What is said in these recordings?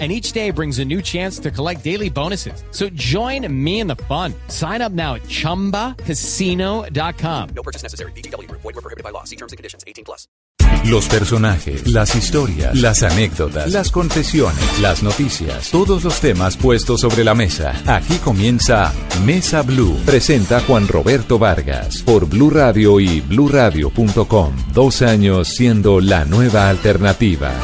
and each day brings a new chance to collect daily bonuses. So join me in the fun. Sign up now at ChumbaCasino.com. No purchase necessary. BGW. Void were prohibited by law. See terms and conditions. 18 plus. Los personajes, las historias, las anécdotas, las confesiones, las noticias, todos los temas puestos sobre la mesa. Aquí comienza Mesa Blue. Presenta Juan Roberto Vargas por Blue Radio y BlueRadio.com. Dos años siendo la nueva alternativa.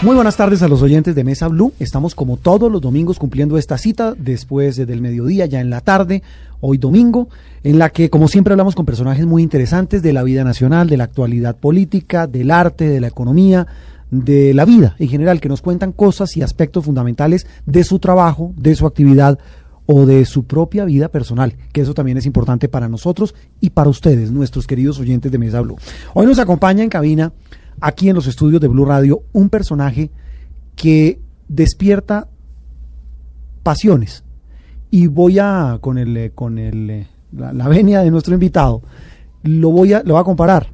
Muy buenas tardes a los oyentes de Mesa Blue. Estamos como todos los domingos cumpliendo esta cita después del mediodía, ya en la tarde, hoy domingo, en la que como siempre hablamos con personajes muy interesantes de la vida nacional, de la actualidad política, del arte, de la economía, de la vida en general, que nos cuentan cosas y aspectos fundamentales de su trabajo, de su actividad o de su propia vida personal, que eso también es importante para nosotros y para ustedes, nuestros queridos oyentes de Mesa Blue. Hoy nos acompaña en cabina aquí en los estudios de Blue Radio un personaje que despierta pasiones. Y voy a, con el, con el, la, la venia de nuestro invitado, lo voy a, lo voy a comparar.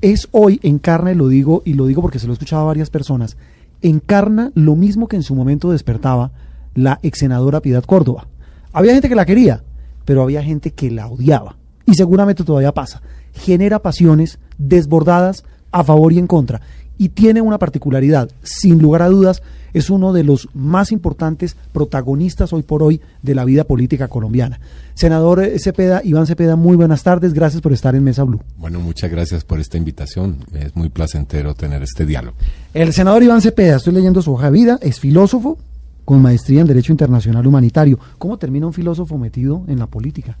Es hoy, encarna, lo digo, y lo digo porque se lo he escuchado a varias personas, encarna lo mismo que en su momento despertaba la ex senadora Piedad Córdoba. Había gente que la quería, pero había gente que la odiaba. Y seguramente todavía pasa. Genera pasiones desbordadas a favor y en contra. Y tiene una particularidad, sin lugar a dudas, es uno de los más importantes protagonistas hoy por hoy de la vida política colombiana. Senador Cepeda, Iván Cepeda, muy buenas tardes, gracias por estar en Mesa Blue. Bueno, muchas gracias por esta invitación, es muy placentero tener este diálogo. El senador Iván Cepeda, estoy leyendo su hoja de vida, es filósofo con maestría en Derecho Internacional Humanitario. ¿Cómo termina un filósofo metido en la política?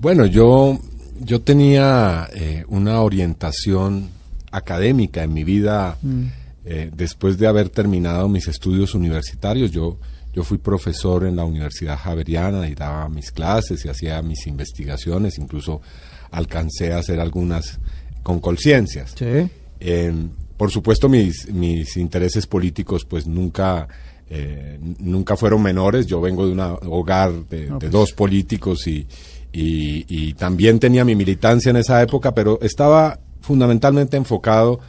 Bueno, yo, yo tenía eh, una orientación académica en mi vida. Mm. Eh, después de haber terminado mis estudios universitarios, yo, yo fui profesor en la Universidad Javeriana y daba mis clases y hacía mis investigaciones, incluso alcancé a hacer algunas con conciencias. Sí. Eh, por supuesto, mis, mis intereses políticos pues nunca, eh, nunca fueron menores. Yo vengo de un hogar de, no, pues. de dos políticos y, y, y también tenía mi militancia en esa época, pero estaba fundamentalmente enfocado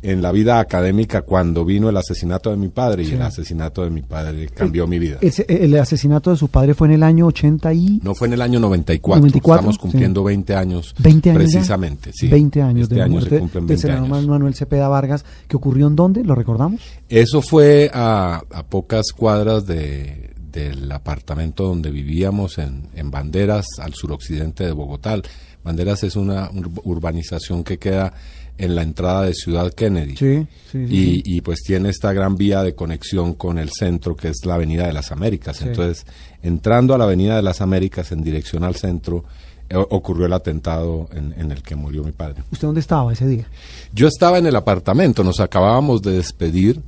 en la vida académica cuando vino el asesinato de mi padre sí. y el asesinato de mi padre cambió el, mi vida. Ese, el asesinato de su padre fue en el año 80 y... No, fue en el año 94. 94 Estamos cumpliendo sí. 20 años. 20 años Precisamente, ya? sí. 20 años este de año muerte se cumplen 20 del senador años. Manuel Cepeda Vargas, que ocurrió en dónde, ¿lo recordamos? Eso fue a, a pocas cuadras de, del apartamento donde vivíamos en, en Banderas, al suroccidente de Bogotá. Banderas es una urbanización que queda en la entrada de Ciudad Kennedy. Sí, sí, y, sí. y, pues tiene esta gran vía de conexión con el centro que es la Avenida de las Américas. Entonces, entrando a la Avenida de las Américas en dirección al centro, eh, ocurrió el atentado en, en, el que murió mi padre. ¿Usted dónde estaba ese día? Yo estaba en el apartamento, nos acabábamos de despedir,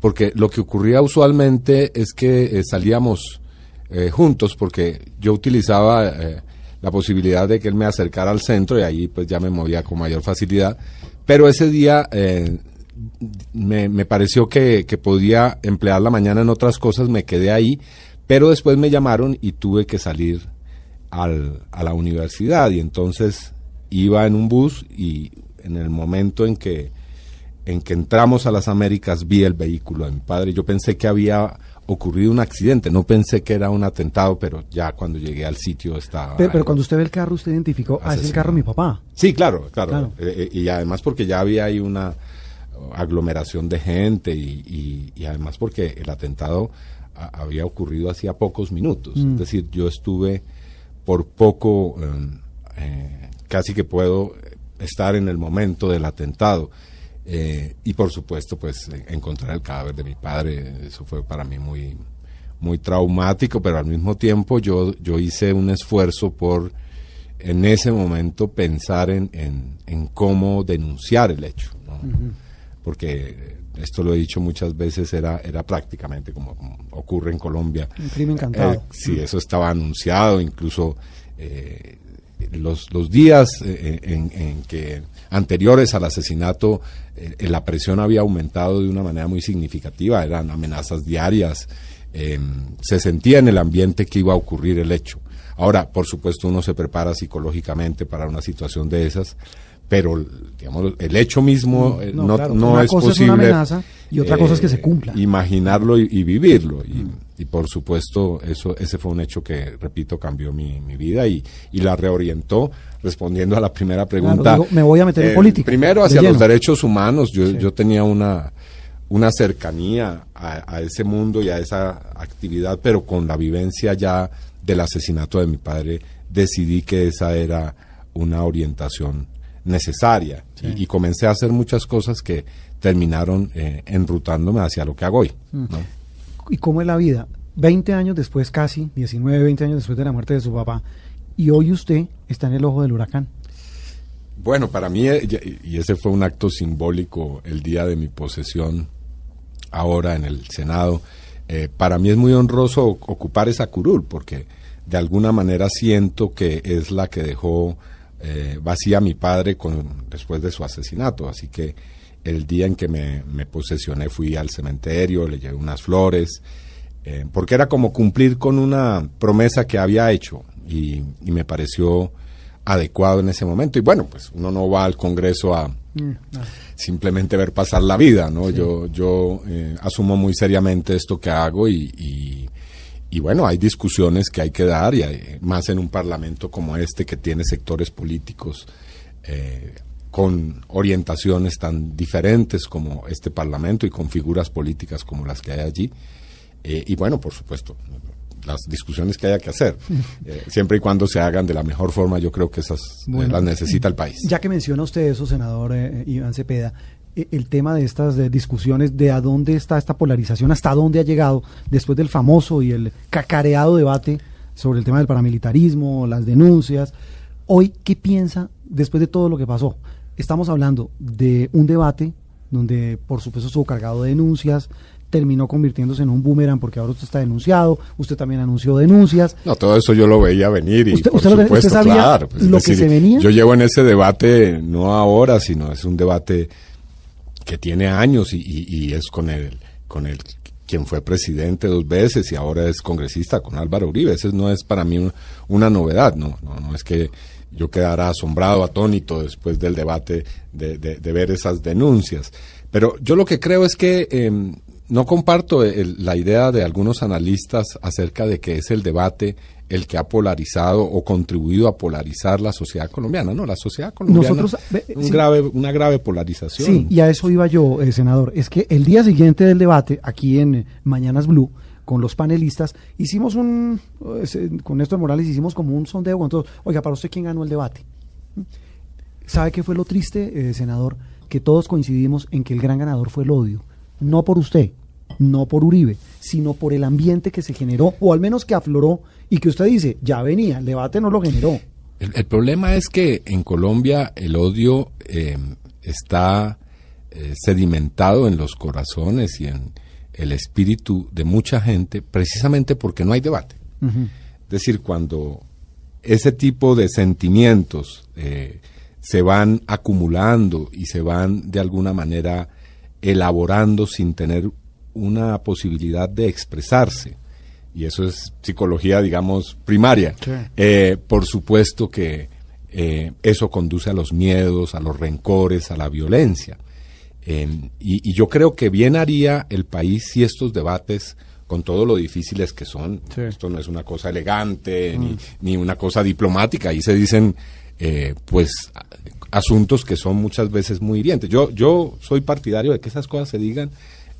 porque lo que ocurría usualmente es que eh, salíamos eh, juntos, porque yo utilizaba la posibilidad de que él me acercara al centro y ahí pues ya me movía con mayor facilidad. Pero ese día eh, me, me, pareció que, que, podía emplear la mañana en otras cosas, me quedé ahí, pero después me llamaron y tuve que salir al, a la universidad y entonces iba en un bus y en el momento en que, en que entramos a las Américas vi el vehículo de mi padre. Yo pensé que había ocurrido un accidente. No pensé que era un atentado, pero ya cuando llegué al sitio estaba. Pero, pero cuando usted ve el carro, usted identificó, ah, es el carro de mi papá. Sí, claro, claro. claro. Eh, y además porque ya había ahí una aglomeración de gente y, y, y además porque el atentado a, había ocurrido hacía pocos minutos. Mm. Es decir, yo estuve por poco, eh, eh, casi que puedo estar en el momento del atentado. Eh, y por supuesto, pues encontrar el cadáver de mi padre, eso fue para mí muy, muy traumático, pero al mismo tiempo yo, yo hice un esfuerzo por en ese momento pensar en, en, en cómo denunciar el hecho, ¿no? uh -huh. porque esto lo he dicho muchas veces, era, era prácticamente como, ocurre en Colombia. Un crimen cantado. Eh, sí, eso estaba anunciado, incluso eh, eh, los, los días eh, en, en que anteriores al asesinato eh, la presión había aumentado de una manera muy significativa, eran amenazas diarias, eh, se sentía en el ambiente que iba a ocurrir el hecho. Ahora, por supuesto, uno se prepara psicológicamente para una situación de esas, pero digamos, el hecho mismo eh, No, no, claro, no una es cosa es una posible. amenaza y otra cosa es que se cumpla. Imaginarlo y, y vivirlo. Y, y por supuesto, eso, ese fue un hecho que, repito, cambió mi, mi vida y, y la reorientó. Respondiendo a la primera pregunta. digo, me voy a meter en eh, política, Primero, hacia los derechos humanos. Yo, Sí. yo tenía una, una cercanía a, a ese mundo y a esa actividad, pero con la vivencia ya del asesinato de mi padre, decidí que esa era una orientación necesaria y, y comencé a hacer muchas cosas que terminaron eh, enrutándome hacia lo que hago hoy. ¿no? ¿Y cómo es la vida? 20 años después, casi, 19, 20 años después de la muerte de su papá, y hoy usted está en el ojo del huracán. Bueno, para mí, eh, y- ese fue un acto simbólico el día de mi posesión ahora en el Senado, eh, para mí es muy honroso ocupar esa curul, porque de alguna manera siento que es la que dejó eh, vacía mi padre con, después de su asesinato. Así que el día en que me, me posesioné fui al cementerio, le llevé unas flores, eh, porque era como cumplir con una promesa que había hecho y, y me pareció adecuado en ese momento. Y bueno, pues uno no va al Congreso a simplemente ver pasar la vida, ¿no? Yo, yo eh, asumo muy seriamente esto que hago y, y, y bueno, hay discusiones que hay que dar y hay- más en un parlamento como este que tiene sectores políticos eh, con orientaciones tan diferentes como este parlamento y con figuras políticas como las que hay allí. Eh, y bueno, por supuesto, las discusiones que haya que hacer, eh, siempre y cuando se hagan de la mejor forma, yo creo que esas eh, las necesita el país. Ya que menciona usted eso, senador Iván Cepeda, el tema de estas discusiones, de a dónde está esta polarización, hasta dónde ha llegado después del famoso y el cacareado debate sobre el tema del paramilitarismo, las denuncias. Hoy, ¿qué piensa después de todo lo que pasó? Estamos hablando de un debate donde, por supuesto, estuvo cargado de denuncias, terminó convirtiéndose en un boomerang porque ahora usted está denunciado, usted también anunció denuncias. No, todo eso yo lo veía venir y ¿Usted- por usted supuesto, sabía claro. pues, es lo que se venía? Yo llevo en ese debate no ahora, sino es un debate que tiene años y, y- y es con el, con el quien fue presidente dos veces y ahora es congresista, con Álvaro Uribe. Ese no es para mí un- una novedad, no, no, no es que yo quedara asombrado, atónito después del debate de, de- de ver esas denuncias. Pero yo lo que creo es que em, no comparto el- la idea de algunos analistas acerca de que es el debate el que ha polarizado o contribuido a polarizar la sociedad colombiana. No, la sociedad colombiana Nosotros, ve, un sí. grave, una grave polarización. Sí, y a eso iba yo, eh, senador. Es que el día siguiente del debate, aquí en eh, Mañanas Blue, con los panelistas, hicimos un, eh, con Néstor Morales hicimos como un sondeo con todos. Oiga, para usted, ¿quién ganó el debate? ¿Sabe qué fue lo triste, eh, senador? Que todos coincidimos en que el gran ganador fue el odio. No por usted, no por Uribe, sino por el ambiente que se generó, o al menos que afloró, y que usted dice, ya venía, el debate no lo generó. El, el problema es que en Colombia el odio eh, está eh, sedimentado en los corazones y en el espíritu de mucha gente precisamente porque no hay debate. Es decir, cuando ese tipo de sentimientos eh, se van acumulando y se van de alguna manera elaborando sin tener una posibilidad de expresarse, y eso es psicología, digamos, primaria, Sí. eh, por supuesto que eh, eso conduce a los miedos, a los rencores, a la violencia. Eh, y, y yo creo que bien haría el país si estos debates, con todo lo difíciles que son, Sí. esto no es una cosa elegante ni, ni una cosa diplomática, ahí se dicen eh, pues asuntos que son muchas veces muy hirientes. Yo, yo soy partidario de que esas cosas se digan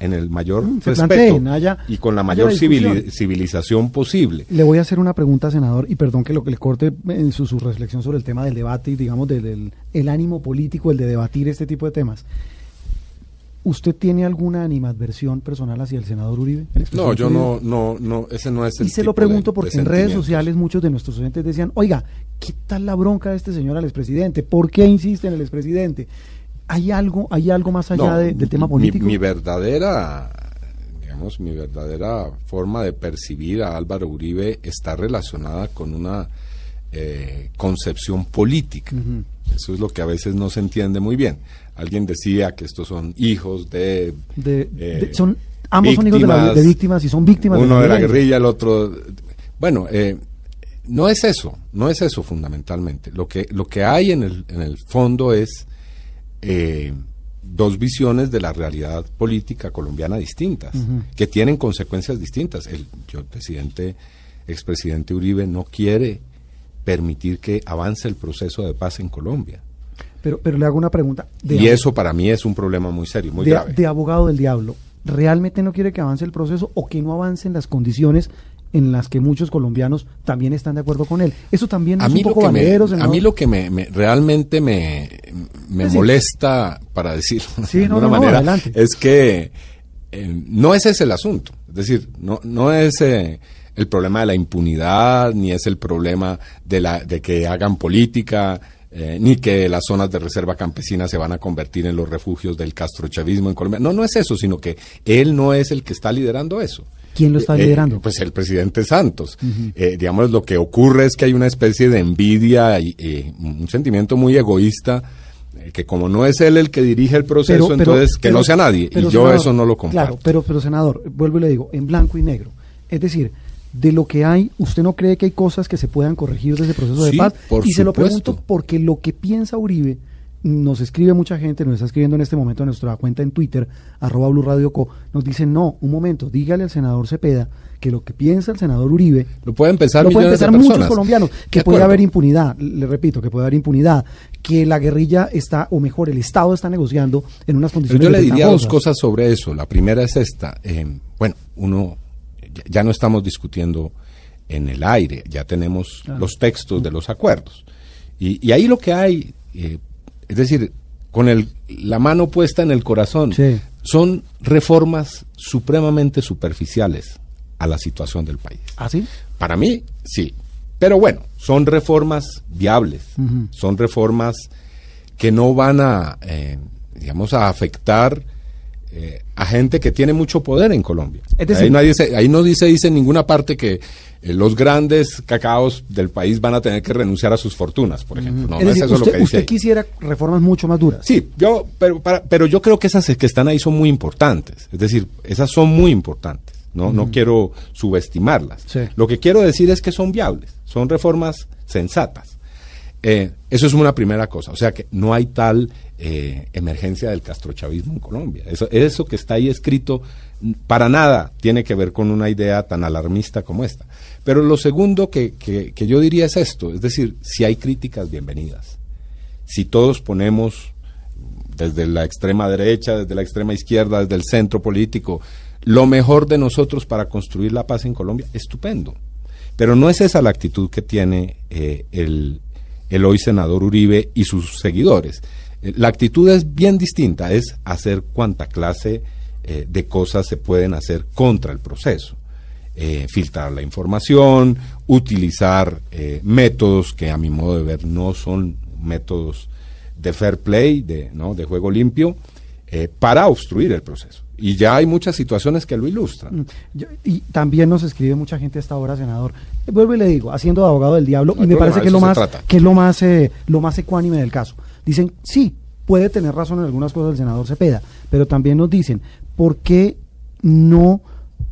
en el mayor Mm, respeto planteen, haya- y con la mayor civili- civilización posible. Le voy a hacer una pregunta, senador, y perdón que lo que le corte en su, su reflexión sobre el tema del debate y, digamos, del, del- el ánimo político, el de debatir este tipo de temas. ¿Usted tiene alguna animadversión personal hacia el senador Uribe? el No, yo Uribe? no, no, no, ese no es el Y se lo de- pregunto de porque en redes sociales muchos de nuestros oyentes decían, oiga, ¿qué tal la bronca de este señor al expresidente? ¿Por qué insiste en el expresidente? ¿Hay algo, hay algo más allá No, de- del tema político? Mi, verdadera, digamos, mi verdadera forma de percibir a Álvaro Uribe está relacionada con una eh, concepción política. Eso es lo que a veces no se entiende muy bien. Alguien decía que estos son hijos de... De- de- eh, son, ambos son hijos de, la- víctimas, de víctimas y son víctimas uno de la guerrilla. guerrilla, el otro. Bueno, eh, no es eso, no es eso fundamentalmente. Lo que, lo que hay en el, en el fondo es eh, dos visiones de la realidad política colombiana distintas, que tienen consecuencias distintas. El, yo, el presidente, expresidente Uribe, no quiere permitir que avance el proceso de paz en Colombia. Pero, pero le hago una pregunta. De y eso para mí es un problema muy serio, muy de, grave. de abogado del diablo, ¿realmente no quiere que avance el proceso o que no avancen las condiciones en las que muchos colombianos también están de acuerdo con él? Eso también a es mí, un lo poco que me, a mí lo que me, me- realmente me, me molesta, para decirlo Sí, de alguna no, no, manera, es que eh, no ese es el asunto. Es decir, no, no es eh, el problema de la impunidad, ni es el problema de, la, de que hagan política, eh, ni que las zonas de reserva campesina se van a convertir en los refugios del castrochavismo en Colombia. No, no es eso, sino que él no es el que está liderando eso. ¿Quién lo está Eh, liderando? pues el presidente Santos. Eh, digamos, lo que ocurre es que hay una especie de envidia y un sentimiento muy egoísta, eh, que como no es él el que dirige el proceso, entonces que pero- no sea nadie. y yo senador, eso no lo comparto. Claro, pero, pero senador, vuelvo y le digo, en blanco y negro. Es decir, de lo que hay, ¿usted no cree que hay cosas que se puedan corregir desde el proceso de paz? por y se lo pregunto porque lo que piensa Uribe, nos escribe mucha gente, nos está escribiendo en este momento en nuestra cuenta en Twitter, arroba Blue Radio Co, nos dicen, no, un momento, dígale al senador Cepeda que lo que piensa el senador Uribe Lo pueden pensar lo pueden de pensar muchos colombianos, que De puede haber impunidad, le repito, que puede haber impunidad, que la guerrilla está, o mejor, el Estado está negociando en unas Pero condiciones yo le diría dos cosas sobre eso. La primera es esta. eh, bueno, uno, ya- no estamos discutiendo en el aire, ya tenemos Claro. los textos de los acuerdos. Y, y ahí lo que hay, eh, es decir, con el, la mano puesta en el corazón, Sí. son reformas supremamente superficiales a la situación del país. ¿Ah, sí? Para mí, sí. Pero bueno, son reformas viables, son reformas que no van a, eh, digamos, a afectar eh, a gente que tiene mucho poder en Colombia. Es decir- ahí, nadie se- ahí no dice, dice en ninguna parte que eh, los grandes cacaos del país van a tener que renunciar a sus fortunas, por ejemplo. No, es no decir, es eso usted, lo que dice. usted quisiera reformas mucho más duras. Sí, yo, pero, para- pero yo creo que esas que están ahí son muy importantes. Es decir, esas son muy importantes. No, no quiero subestimarlas. Sí. Lo que quiero decir es que son viables, son reformas sensatas. Eh, eso es una primera cosa. O sea que no hay tal eh, emergencia del castrochavismo en Colombia. Eso, eso que está ahí escrito para nada tiene que ver con una idea tan alarmista como esta. Pero lo segundo que, que- yo diría es esto, es decir, si hay críticas, bienvenidas. Si todos ponemos desde la extrema derecha, desde la extrema izquierda, desde el centro político, lo mejor de nosotros para construir la paz en Colombia, estupendo. Pero no es esa la actitud que tiene eh, el, el hoy senador Uribe y sus seguidores. Eh, La actitud es bien distinta, es hacer cuanta clase eh, de cosas se pueden hacer contra el proceso. Eh, filtrar la información, utilizar métodos que a mi modo de ver no son métodos de fair play, de, ¿no? de juego limpio, para obstruir el proceso. Y ya hay muchas situaciones que lo ilustran. Mm, Yo- y también nos escribe mucha gente a esta hora, senador. Eh, Vuelvo y le digo, haciendo de abogado del diablo, No hay y me problema, parece que es lo más, trata. que es lo más, eh, lo más ecuánime del caso. Dicen, sí, puede tener razón en algunas cosas el senador Cepeda, pero también nos dicen, ¿por qué no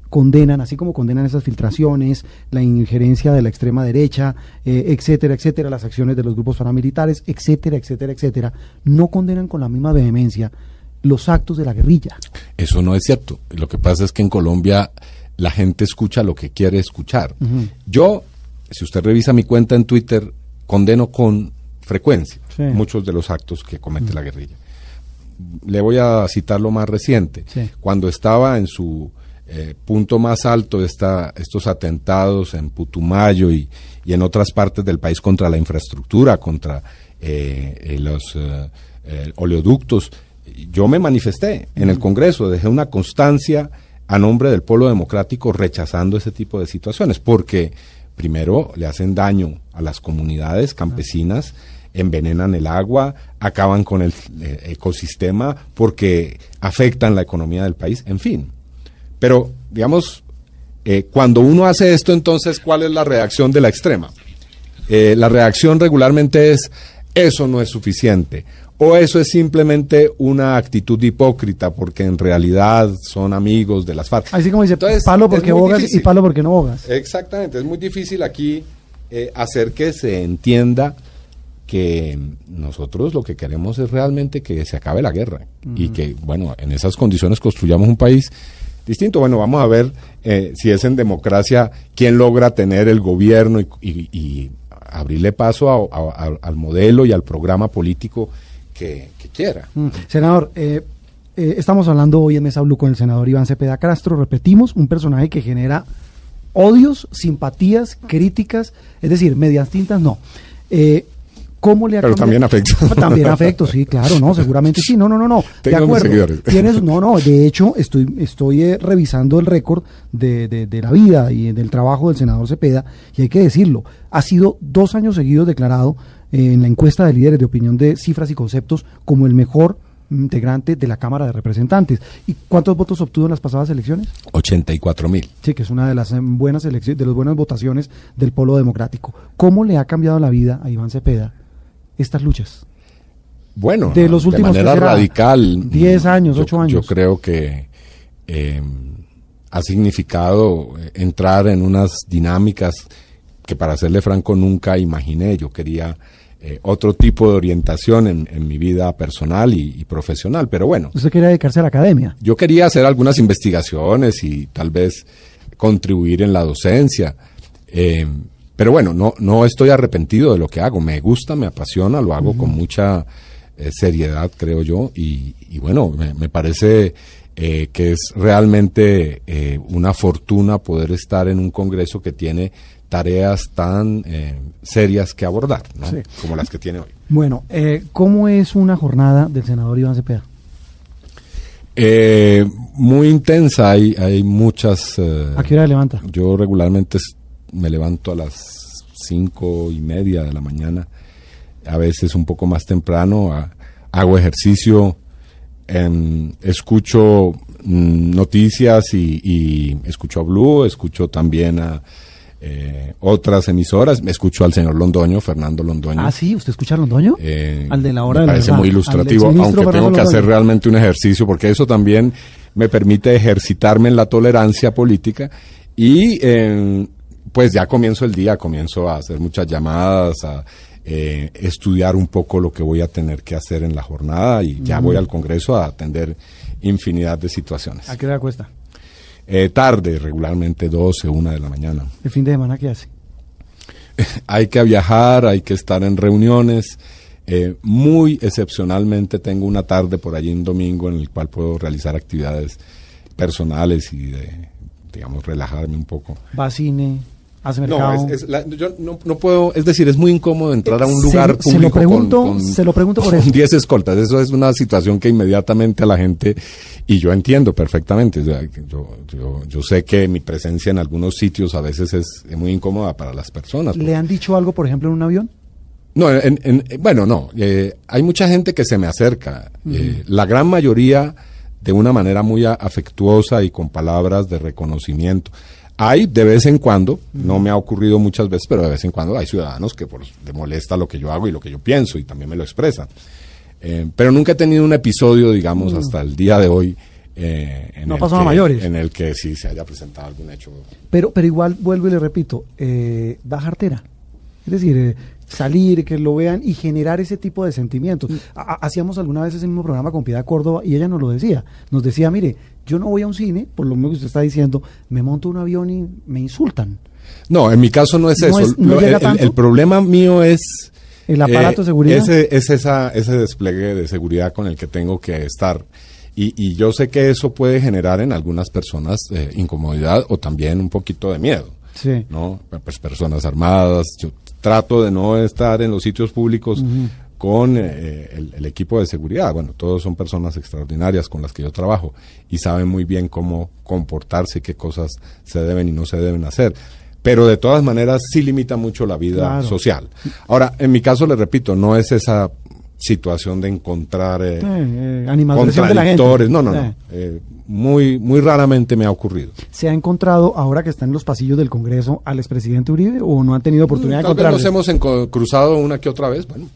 condenan, así como condenan esas filtraciones, la injerencia de la extrema derecha, eh, etcétera, etcétera, las acciones de los grupos paramilitares, etcétera, etcétera, etcétera, no condenan con la misma vehemencia los actos de la guerrilla? Eso no es cierto. Lo que pasa es que en Colombia la gente escucha lo que quiere escuchar. Yo, si usted revisa mi cuenta en Twitter, condeno con frecuencia Sí. muchos de los actos que comete la guerrilla. Le voy a citar lo más reciente. Sí. Cuando estaba en su eh, punto más alto esta, estos atentados en Putumayo y, y en otras partes del país contra la infraestructura, contra eh, eh, los eh, oleoductos, yo me manifesté en el Congreso, dejé una constancia a nombre del pueblo democrático rechazando ese tipo de situaciones, porque primero le hacen daño a las comunidades campesinas, envenenan el agua, acaban con el eh, ecosistema porque afectan la economía del país, en fin. Pero, digamos, eh, cuando uno hace esto, entonces, ¿cuál es la reacción de la extrema? eh, la reacción regularmente es, eso no es suficiente. O eso es simplemente una actitud hipócrita porque en realidad son amigos de las FARC. Así como dice, Entonces, palo porque bogas y palo porque no bogas. Exactamente, es muy difícil aquí eh, hacer que se entienda que nosotros lo que queremos es realmente que se acabe la guerra y que, bueno, en esas condiciones construyamos un país distinto. Bueno, vamos a ver eh, si es en democracia quién logra tener el gobierno y, y- y abrirle paso a- a- a- al modelo y al programa político que, que quiera. Mm. Senador, eh, eh, estamos hablando hoy en Mesa Blue con el senador Iván Cepeda Castro. Repetimos, un personaje que genera odios, simpatías, críticas, es decir, medias tintas, no. Eh, ¿Cómo le ha Pero cambiado- también afecto. También afecto, sí, claro, no, seguramente sí. No, no, no, no. De Tengo acuerdo. Tienes, no, no, de hecho, estoy, estoy eh, revisando el récord de, de- de la vida y del trabajo del senador Cepeda, y hay que decirlo, ha sido dos años seguidos declarado en la encuesta de líderes de opinión de cifras y conceptos como el mejor integrante de la Cámara de Representantes. ¿Y cuántos votos obtuvo en las pasadas elecciones? 84 mil. Sí, que es una de las eh, buenas elecciones, de las buenas votaciones del polo democrático. ¿Cómo le ha cambiado la vida a Iván Cepeda estas luchas? Bueno, De los últimos, manera ¿qué será? radical. 10 años, yo- 8 años. Yo creo que eh, ha significado eh, entrar en unas dinámicas que, para serle franco, nunca imaginé. Yo quería eh, otro tipo de orientación en, en mi vida personal y, y profesional, pero bueno, Usted quería dedicarse a la academia. yo quería hacer algunas investigaciones y tal vez contribuir en la docencia. Eh, pero bueno, no, no estoy arrepentido de lo que hago. Me gusta, me apasiona, lo hago con mucha eh, seriedad, creo yo. Y, y bueno, me, me parece eh, que es realmente eh, una fortuna poder estar en un Congreso que tiene tareas tan eh, serias que abordar, ¿no? Sí. como las que tiene hoy. Bueno, eh, ¿cómo es una jornada del senador Iván Cepeda? Eh, muy intensa, hay, hay muchas... ¿A qué hora levanta? Yo regularmente me levanto a las cinco y media de la mañana, a veces un poco más temprano, a- hago ejercicio, em, escucho mm, noticias y, y escucho a Blue, escucho también a eh, otras emisoras, me escucho al señor Londoño, Fernando Londoño. Ah, sí, ¿usted escucha a Londoño? Eh, Al de la hora me de la parece verdad, muy ilustrativo, aunque tengo que hacer realmente un ejercicio, porque eso también me permite ejercitarme en la tolerancia política y eh, pues ya comienzo el día, comienzo a hacer muchas llamadas, a eh, estudiar un poco lo que voy a tener que hacer en la jornada y ya voy al Congreso a atender infinidad de situaciones. ¿A qué hora cuesta? Eh, tarde, regularmente 12, 1 de la mañana. ¿El fin de semana qué hace? hay que viajar, hay que estar en reuniones. Eh, muy excepcionalmente tengo una tarde por allí un domingo en el cual puedo realizar actividades personales y de, digamos, relajarme un poco. ¿Va a cine? ¿Hace No, es, es la- yo no, no puedo, es decir, es muy incómodo entrar a un Se- lugar se lo público pregunto- con, con- se lo pregunto por con eso. 10 escoltas. Eso es una situación que inmediatamente a la gente, y yo entiendo perfectamente, o sea, que yo, yo, yo sé que mi presencia en algunos sitios a veces es, muy incómoda para las personas. ¿Le han dicho algo, por ejemplo, en un avión? No, en- en- bueno, no. eh, hay mucha gente que se me acerca. eh, la gran mayoría de una manera muy afectuosa y con palabras de reconocimiento. Hay de vez en cuando, no me ha ocurrido muchas veces, pero de vez en cuando hay ciudadanos que por, le molesta lo que yo hago y lo que yo pienso y también me lo expresan. Eh, pero nunca he tenido un episodio, digamos, hasta el día de hoy. eh, en No el pasó a que- mayores. En el que sí se haya presentado algún hecho. Pero, pero igual, vuelvo y le repito, eh, da jartera. Es decir, eh, salir, que lo vean y generar ese tipo de sentimientos. Ha- Hacíamos alguna vez ese mismo programa con Piedad Córdoba y ella nos lo decía. Nos decía, mire, yo no voy a un cine, por lo mismo que usted está diciendo, me monto un avión y me insultan. No, en mi caso no es ¿No eso. es- no el- el, tanto? el problema mío es eh, ¿El aparato de seguridad? Ese, es esa, ese despliegue de seguridad con el que tengo que estar. Y, y yo sé que eso puede generar en algunas personas eh, incomodidad o también un poquito de miedo. Sí. ¿no? Pues personas armadas. Yo trato de no estar en los sitios públicos con eh, el, el equipo de seguridad. Bueno, todos son personas extraordinarias con las que yo trabajo y saben muy bien cómo comportarse y qué cosas se deben y no se deben hacer. Pero de todas maneras sí limita mucho la vida Claro. social. Ahora, en mi caso, le repito, no es esa situación de encontrar eh, Eh, eh, de la contradictores. No, no, no. Eh. Muy, muy raramente me ha ocurrido. ¿Se ha encontrado, ahora que está en los pasillos del Congreso, al expresidente Uribe o no han tenido oportunidad de Tal encontrarlo? nos hemos cruzado una que otra vez, bueno,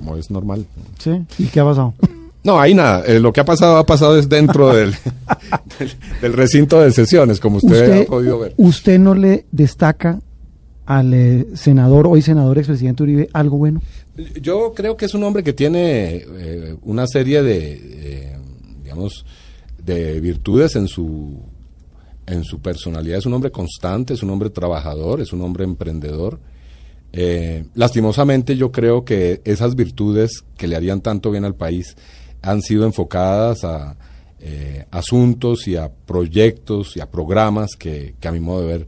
como es normal. Sí. ¿Y qué ha pasado? No, ahí nada. eh, lo que ha pasado, ha pasado es dentro del, del, del recinto de sesiones, como usted, ha podido ver. ¿Usted no le destaca al eh, senador, hoy senador, expresidente Uribe, algo bueno? Yo creo que es un hombre que tiene eh, una serie de, digamos, de virtudes en su, en su personalidad. Es un hombre constante, es un hombre trabajador, es un hombre emprendedor. Eh, lastimosamente yo creo que esas virtudes que le harían tanto bien al país han sido enfocadas a eh, asuntos y a proyectos y a programas que, a mi modo de ver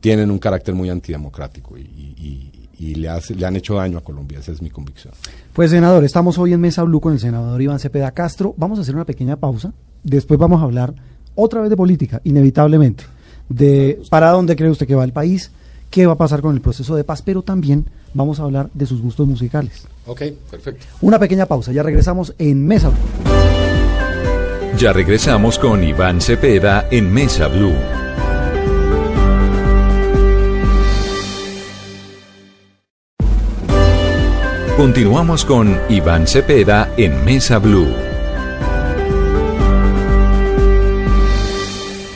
tienen un carácter muy antidemocrático y, le han hecho daño a Colombia, esa es mi convicción. Pues senador, estamos hoy en Mesa Blue con el senador Iván Cepeda Castro. Vamos a hacer una pequeña pausa. Después vamos a hablar otra vez de política, inevitablemente. De para dónde cree usted que va el país, qué va a pasar con el proceso de paz, pero también vamos a hablar de sus gustos musicales. Ok, perfecto. Una pequeña pausa, ya regresamos en Mesa Blue. Ya regresamos con Iván Cepeda en Mesa Blue. Continuamos con Iván Cepeda en Mesa Blue.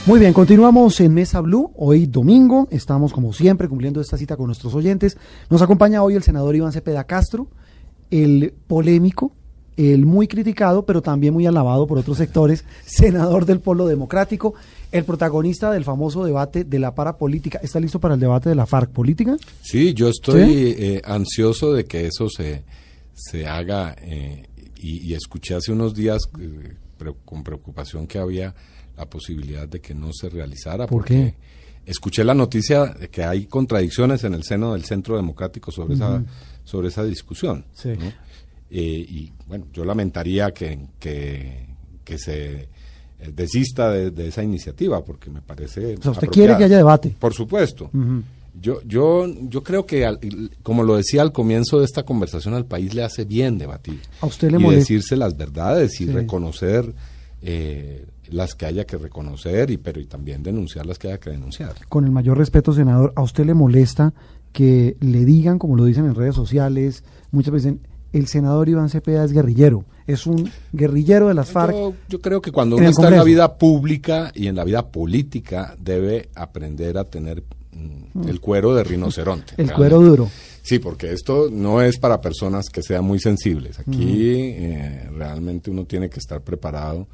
Muy bien, continuamos en Mesa Blue. Hoy domingo, estamos como siempre cumpliendo esta cita con nuestros oyentes. Nos acompaña hoy el senador Iván Cepeda Castro, el polémico, el muy criticado, pero también muy alabado por otros sectores, senador del Polo Democrático, el protagonista del famoso debate de la parapolítica. ¿Está listo para el debate de la FARC política? Sí, yo estoy ¿Sí? eh, ansioso de que eso se, se haga eh, y, y escuché hace unos días eh, con preocupación que había la posibilidad de que no se realizara. ¿Por porque qué? Escuché la noticia de que hay contradicciones en el seno del Centro Democrático sobre, esa, sobre esa discusión. Sí. ¿no? Eh, y bueno, yo lamentaría que, que, que se eh, desista de, de esa iniciativa porque me parece... O sea, usted apropiada. quiere que haya debate. Por supuesto. Yo, yo, yo creo que, al- como lo decía al comienzo de esta conversación, al país le hace bien debatir. ¿A usted le y molesta? decirse las verdades y Sí. reconocer eh, las que haya que reconocer, y pero y también denunciar las que haya que denunciar. Con el mayor respeto, senador, ¿a usted le molesta que le digan, como lo dicen en redes sociales, muchas veces dicen, el senador Iván Cepeda es guerrillero, es un guerrillero de las FARC? Yo, yo creo que cuando uno está en la vida pública y en la vida política debe aprender a tener mm, el cuero de rinoceronte. el realmente. cuero duro. Sí, porque esto no es para personas que sean muy sensibles. Aquí eh, realmente uno tiene que estar preparado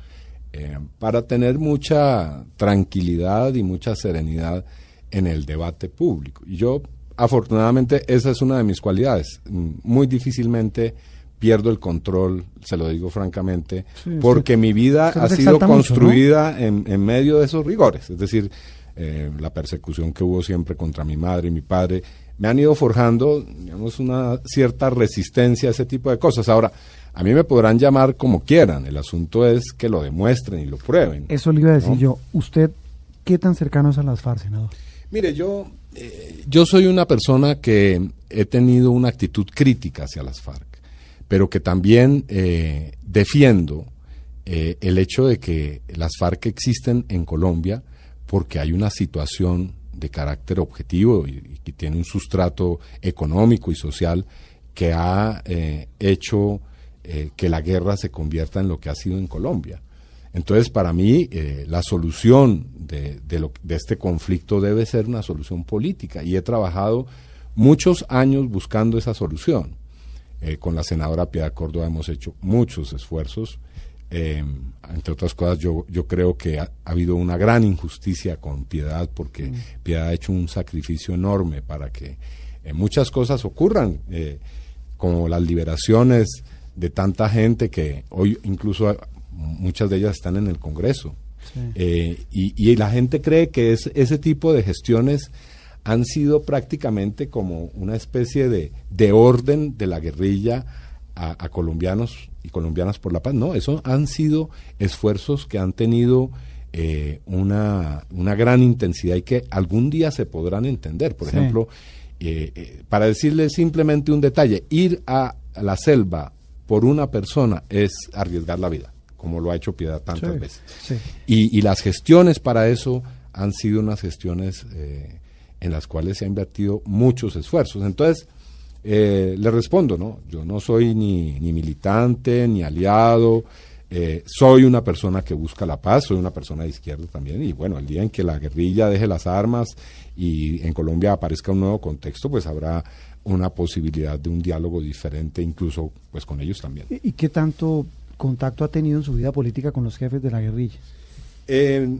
eh, para tener mucha tranquilidad y mucha serenidad en el debate público. Y yo, afortunadamente, esa es una de mis cualidades. Mm, Muy difícilmente pierdo el control, se lo digo francamente, Sí, porque mi vida ha sido exalta mucho, ¿no? construida en, en medio de esos rigores. Es decir, eh, la persecución que hubo siempre contra mi madre y mi padre, me han ido forjando, digamos, una cierta resistencia a ese tipo de cosas. Ahora, a mí me podrán llamar como quieran, el asunto es que lo demuestren y lo prueben. Eso le iba a decir ¿no? yo. ¿Usted qué tan cercano es a las FARC, senador? Mire, yo, eh, yo soy una persona que he tenido una actitud crítica hacia las FARC, pero que también eh, defiendo eh, el hecho de que las FARC existen en Colombia porque hay una situación de carácter objetivo y, que tiene un sustrato económico y social que ha hecho eh, que la guerra se convierta en lo que ha sido en Colombia. Entonces, para mí, eh, la solución de, de lo- de este conflicto debe ser una solución política y he trabajado muchos años buscando esa solución. Eh, con la senadora Piedad Córdoba hemos hecho muchos esfuerzos. Eh, entre otras cosas, yo, yo creo que ha, ha habido una gran injusticia con Piedad porque Piedad ha hecho un sacrificio enorme para que eh, muchas cosas ocurran, como las liberaciones de tanta gente que hoy incluso muchas de ellas están en el Congreso. Eh, y, y la gente cree que es, ese tipo de gestiones han sido prácticamente como una especie de, de orden de la guerrilla a, a colombianos y colombianas por la paz. No, eso han sido esfuerzos que han tenido eh, una, una gran intensidad y que algún día se podrán entender. Por Sí. ejemplo, eh, eh, para decirle simplemente un detalle, ir a, a la selva por una persona es arriesgar la vida como lo ha hecho Piedad tantas Sí, veces. sí. Y, y las gestiones para eso han sido unas gestiones eh, en las cuales se ha invertido muchos esfuerzos. Entonces, eh, le respondo, ¿no? Yo no soy ni, ni militante, ni aliado, eh, soy una persona que busca la paz, soy una persona de izquierda también, y bueno, el día en que la guerrilla deje las armas y en Colombia aparezca un nuevo contexto, pues habrá una posibilidad de un diálogo diferente, incluso pues con ellos también. ¿Y qué tanto contacto ha tenido en su vida política con los jefes de la guerrilla? Eh,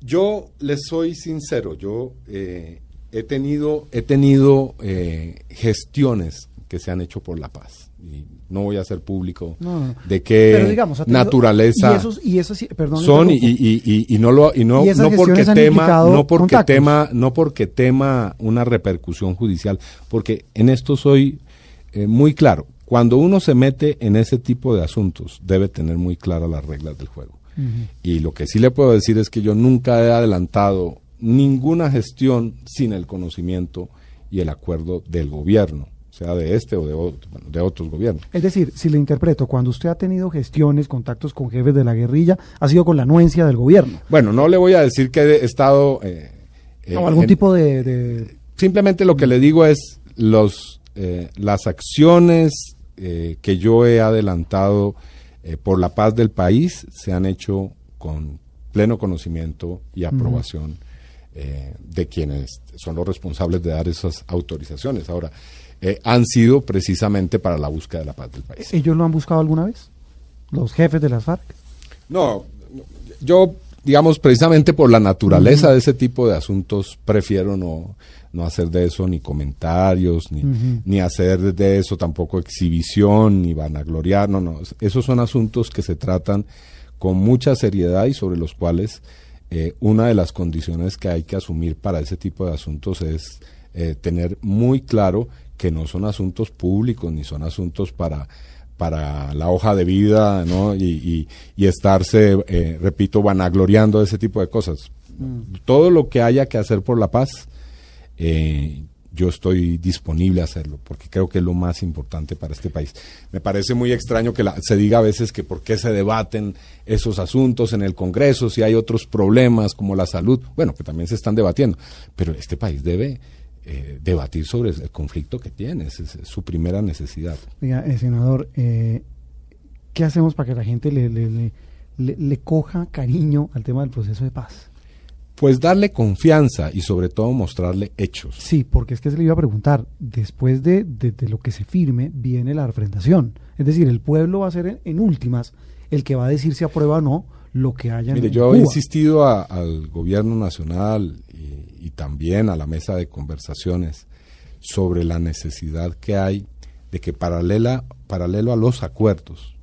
yo les soy sincero, yo eh, he tenido, he tenido eh, gestiones que se han hecho por la paz. Y no voy a hacer público No, no, no. de qué digamos, tenido- naturaleza Y esos, y esos sí- perdón, le son y, no lo y no, no porque tema no porque contactos. tema no porque tema una repercusión judicial porque en esto soy eh, muy claro. Cuando uno se mete en ese tipo de asuntos debe tener muy claras las reglas del juego. Y lo que sí le puedo decir es que yo nunca he adelantado ninguna gestión sin el conocimiento y el acuerdo del gobierno sea de este o de, otro- de otros gobiernos Es decir, si le interpreto, cuando usted ha tenido gestiones, contactos con jefes de la guerrilla, ha sido con la anuencia del gobierno. bueno no le voy a decir que he estado eh, eh, o algún en- tipo de, de- simplemente lo que le digo es los eh, las acciones que yo he adelantado por la paz del país se han hecho con pleno conocimiento y aprobación eh, de quienes son los responsables de dar esas autorizaciones. Ahora, eh, han sido precisamente para la búsqueda de la paz del país. ¿Ellos lo han buscado alguna vez? ¿Los jefes de las FARC? No, yo, digamos, precisamente por la naturaleza de ese tipo de asuntos, prefiero no, no hacer de eso ni comentarios, ni, ni hacer de eso tampoco exhibición, ni vanagloriar. No, no, esos son asuntos que se tratan con mucha seriedad y sobre los cuales eh, una de las condiciones que hay que asumir para ese tipo de asuntos es eh, tener muy claro que no son asuntos públicos ni son asuntos para para la hoja de vida ¿no? y, y- y estarse, eh, repito, vanagloriando de ese tipo de cosas. Todo lo que haya que hacer por la paz, eh, yo estoy disponible a hacerlo, porque creo que es lo más importante para este país. Me parece muy extraño que la- se diga a veces que por qué se debaten esos asuntos en el Congreso, si hay otros problemas como la salud, bueno, que también se están debatiendo, pero este país debe eh, debatir sobre el conflicto que tiene, es su primera necesidad. Diga, eh, senador, eh, ¿qué hacemos para que la gente le- le coja cariño al tema del proceso de paz? Pues darle confianza y sobre todo mostrarle hechos. Sí, porque es que se le iba a preguntar, después de, de- de lo que se firme, viene la refrendación. Es decir, el pueblo va a ser en, en últimas el que va a decir si aprueba o no lo que haya Mire, en yo Cuba. he insistido a- al gobierno nacional y, y también a la mesa de conversaciones sobre la necesidad que hay de que paralela, paralelo a los acuerdos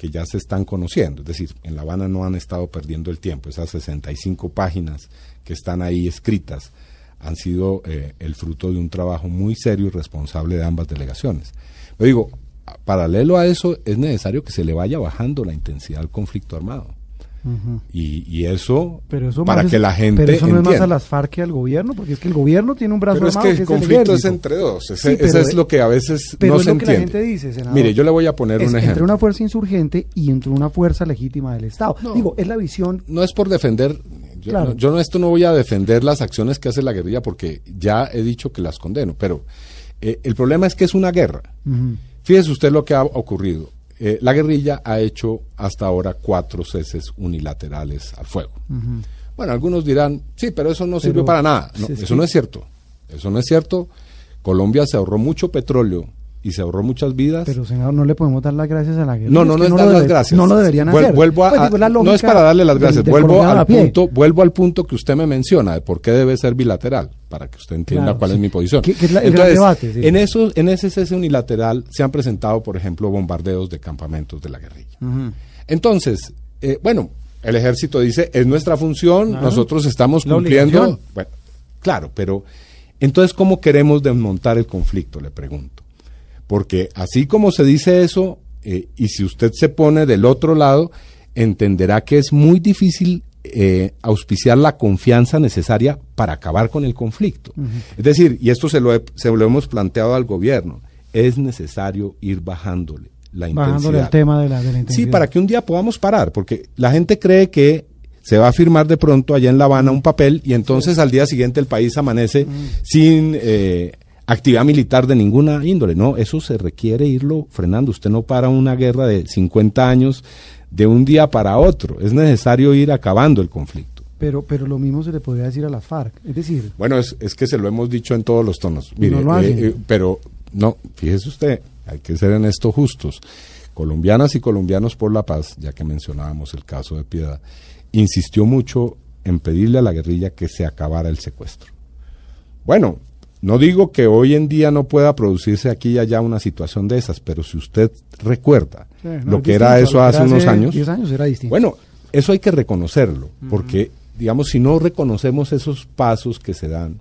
que ya se están conociendo, es decir, en La Habana no han estado perdiendo el tiempo, esas 65 páginas que están ahí escritas han sido eh, el fruto de un trabajo muy serio y responsable de ambas delegaciones. Pero digo, paralelo a eso es necesario que se le vaya bajando la intensidad al conflicto armado. Y, y eso, Pero eso para que es- la gente Pero eso no es más a las FARC que al gobierno, porque es que el gobierno tiene un brazo Pero es armado que el que es conflicto es entre dos. Ese, Sí, ese pero- es lo que a veces pero no es se lo que la entiende. gente dice, senador. Mire, yo le voy a poner Es un entre ejemplo. una fuerza insurgente y entre una fuerza legítima del Estado. No. Digo, es la visión No es por defender. Yo, Claro. no, yo no, esto no voy a defender las acciones que hace la guerrilla porque ya he dicho que las condeno. Pero eh, el problema es que es una guerra. Fíjese usted lo que ha ocurrido. Eh, la guerrilla ha hecho hasta ahora cuatro ceses unilaterales al fuego. Bueno, algunos dirán, sí, pero eso no Pero, sirvió para nada. No, eso no es cierto. Eso no es cierto. Colombia se ahorró mucho petróleo y se ahorró muchas vidas. Pero, senador, no le podemos dar las gracias a la guerra. no, no, no es dar las gracias. No lo deberían hacer. Vuelvo a, Pues, digo, no es para darle las gracias. del vuelvo al punto, vuelvo al punto que usted me menciona de por qué debe ser bilateral, para que usted entienda Claro, cuál sí. es mi posición. Que es la- debate, sí. en esos, en ese cese unilateral se han presentado, por ejemplo, bombardeos de campamentos de la guerrilla. Entonces, eh, bueno, el ejército dice, es nuestra función, Claro. nosotros estamos cumpliendo. Bueno, claro, pero entonces, ¿cómo queremos desmontar el conflicto? Le pregunto. Porque así como se dice eso, eh, y si usted se pone del otro lado, entenderá que es muy difícil eh, auspiciar la confianza necesaria para acabar con el conflicto. Es decir, y esto se lo, he- se lo hemos planteado al gobierno, es necesario ir bajándole la Bajándole intensidad. el tema de la, de la Sí, para que un día podamos parar, porque la gente cree que se va a firmar de pronto allá en La Habana un papel y entonces al día siguiente el país amanece sin eh, actividad militar de ninguna índole. No, eso se requiere irlo frenando. Usted no para una guerra de 50 años de un día para otro. Es necesario ir acabando el conflicto. Pero, pero lo mismo se le podría decir a la FARC. Es decir, Bueno, es, es que se lo hemos dicho en todos los tonos. No lo hacen. eh, pero no, fíjese usted, hay que ser en esto justos. Colombianas y colombianos por la paz, ya que mencionábamos el caso de Piedad, insistió mucho en pedirle a la guerrilla que se acabara el secuestro. Bueno, no digo que hoy en día no pueda producirse aquí y allá una situación de esas, pero si usted recuerda no, lo que era eso hace unos años, 10 años era distinto. bueno, eso hay que reconocerlo, porque, digamos, si no reconocemos esos pasos que se dan,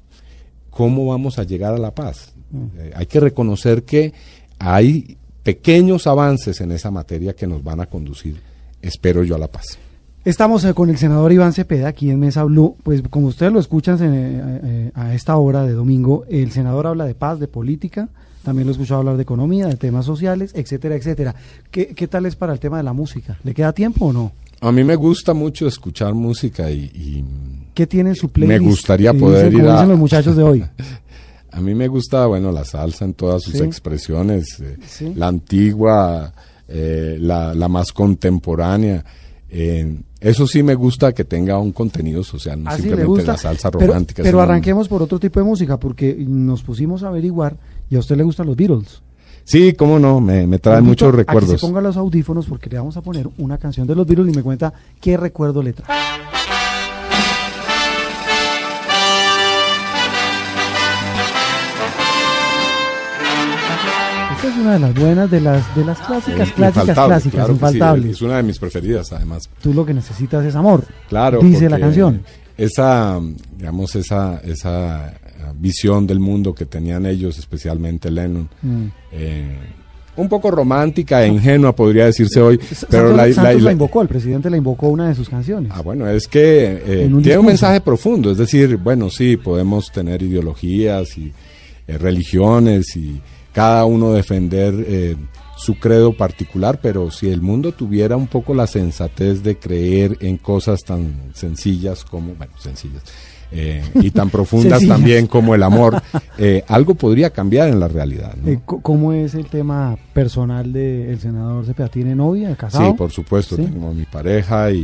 ¿cómo vamos a llegar a la paz? Eh, hay que reconocer que hay pequeños avances en esa materia que nos van a conducir, espero yo, a la paz. Estamos eh, con el senador Iván Cepeda aquí en Mesa Blue. Pues como ustedes lo escuchan eh, eh, a esta hora de domingo, el senador habla de paz, de política, también lo he escuchado hablar de economía, de temas sociales, etcétera, etcétera. ¿Qué, qué tal es para el tema de la música? ¿Le queda tiempo o no? A mí me gusta mucho escuchar música y, y ¿Qué tiene en su playlist? gustaría Eh, poder dicen, ir como a- dicen los muchachos de hoy. A mí me gusta, bueno, la salsa en todas sus Sí. expresiones, eh, Sí. la antigua, la, la más contemporánea. Eh, eso sí me gusta que tenga un contenido social, no Así le simplemente la salsa romántica. Pero, arranquemos por otro tipo de música, porque nos pusimos a averiguar y a usted le gustan los Beatles. Sí, cómo no, me, me trae muchos a que recuerdos. se ponga los audífonos porque le vamos a poner una canción de los Beatles y me cuenta qué recuerdo le trae. Es una de las buenas, de las de las clásicas, clásicas, clásicas, claro sí, infaltables. es una de mis preferidas, además. Tú lo que necesitas es amor. Claro. Dice la canción. Esa, digamos, esa, esa eh, visión del mundo que tenían ellos, especialmente Lennon, Mm. eh, un poco romántica e ingenua, podría decirse hoy, pero Santos, la, Santos la- la la- invocó, el presidente la invocó una de sus canciones. Ah, bueno, es que eh, tiene discurso. un mensaje profundo, es decir, bueno, sí, podemos tener ideologías y eh, religiones y cada uno defender eh, su credo particular, pero si el mundo tuviera un poco la sensatez de creer en cosas tan sencillas como, bueno, sencillas, eh, y tan profundas también como el amor, eh, algo podría cambiar en la realidad. ¿no? Eh, ¿Cómo es el tema personal del senador Cepeda? ¿Tiene novia, casado? Sí, por supuesto, ¿Sí? tengo mi pareja y...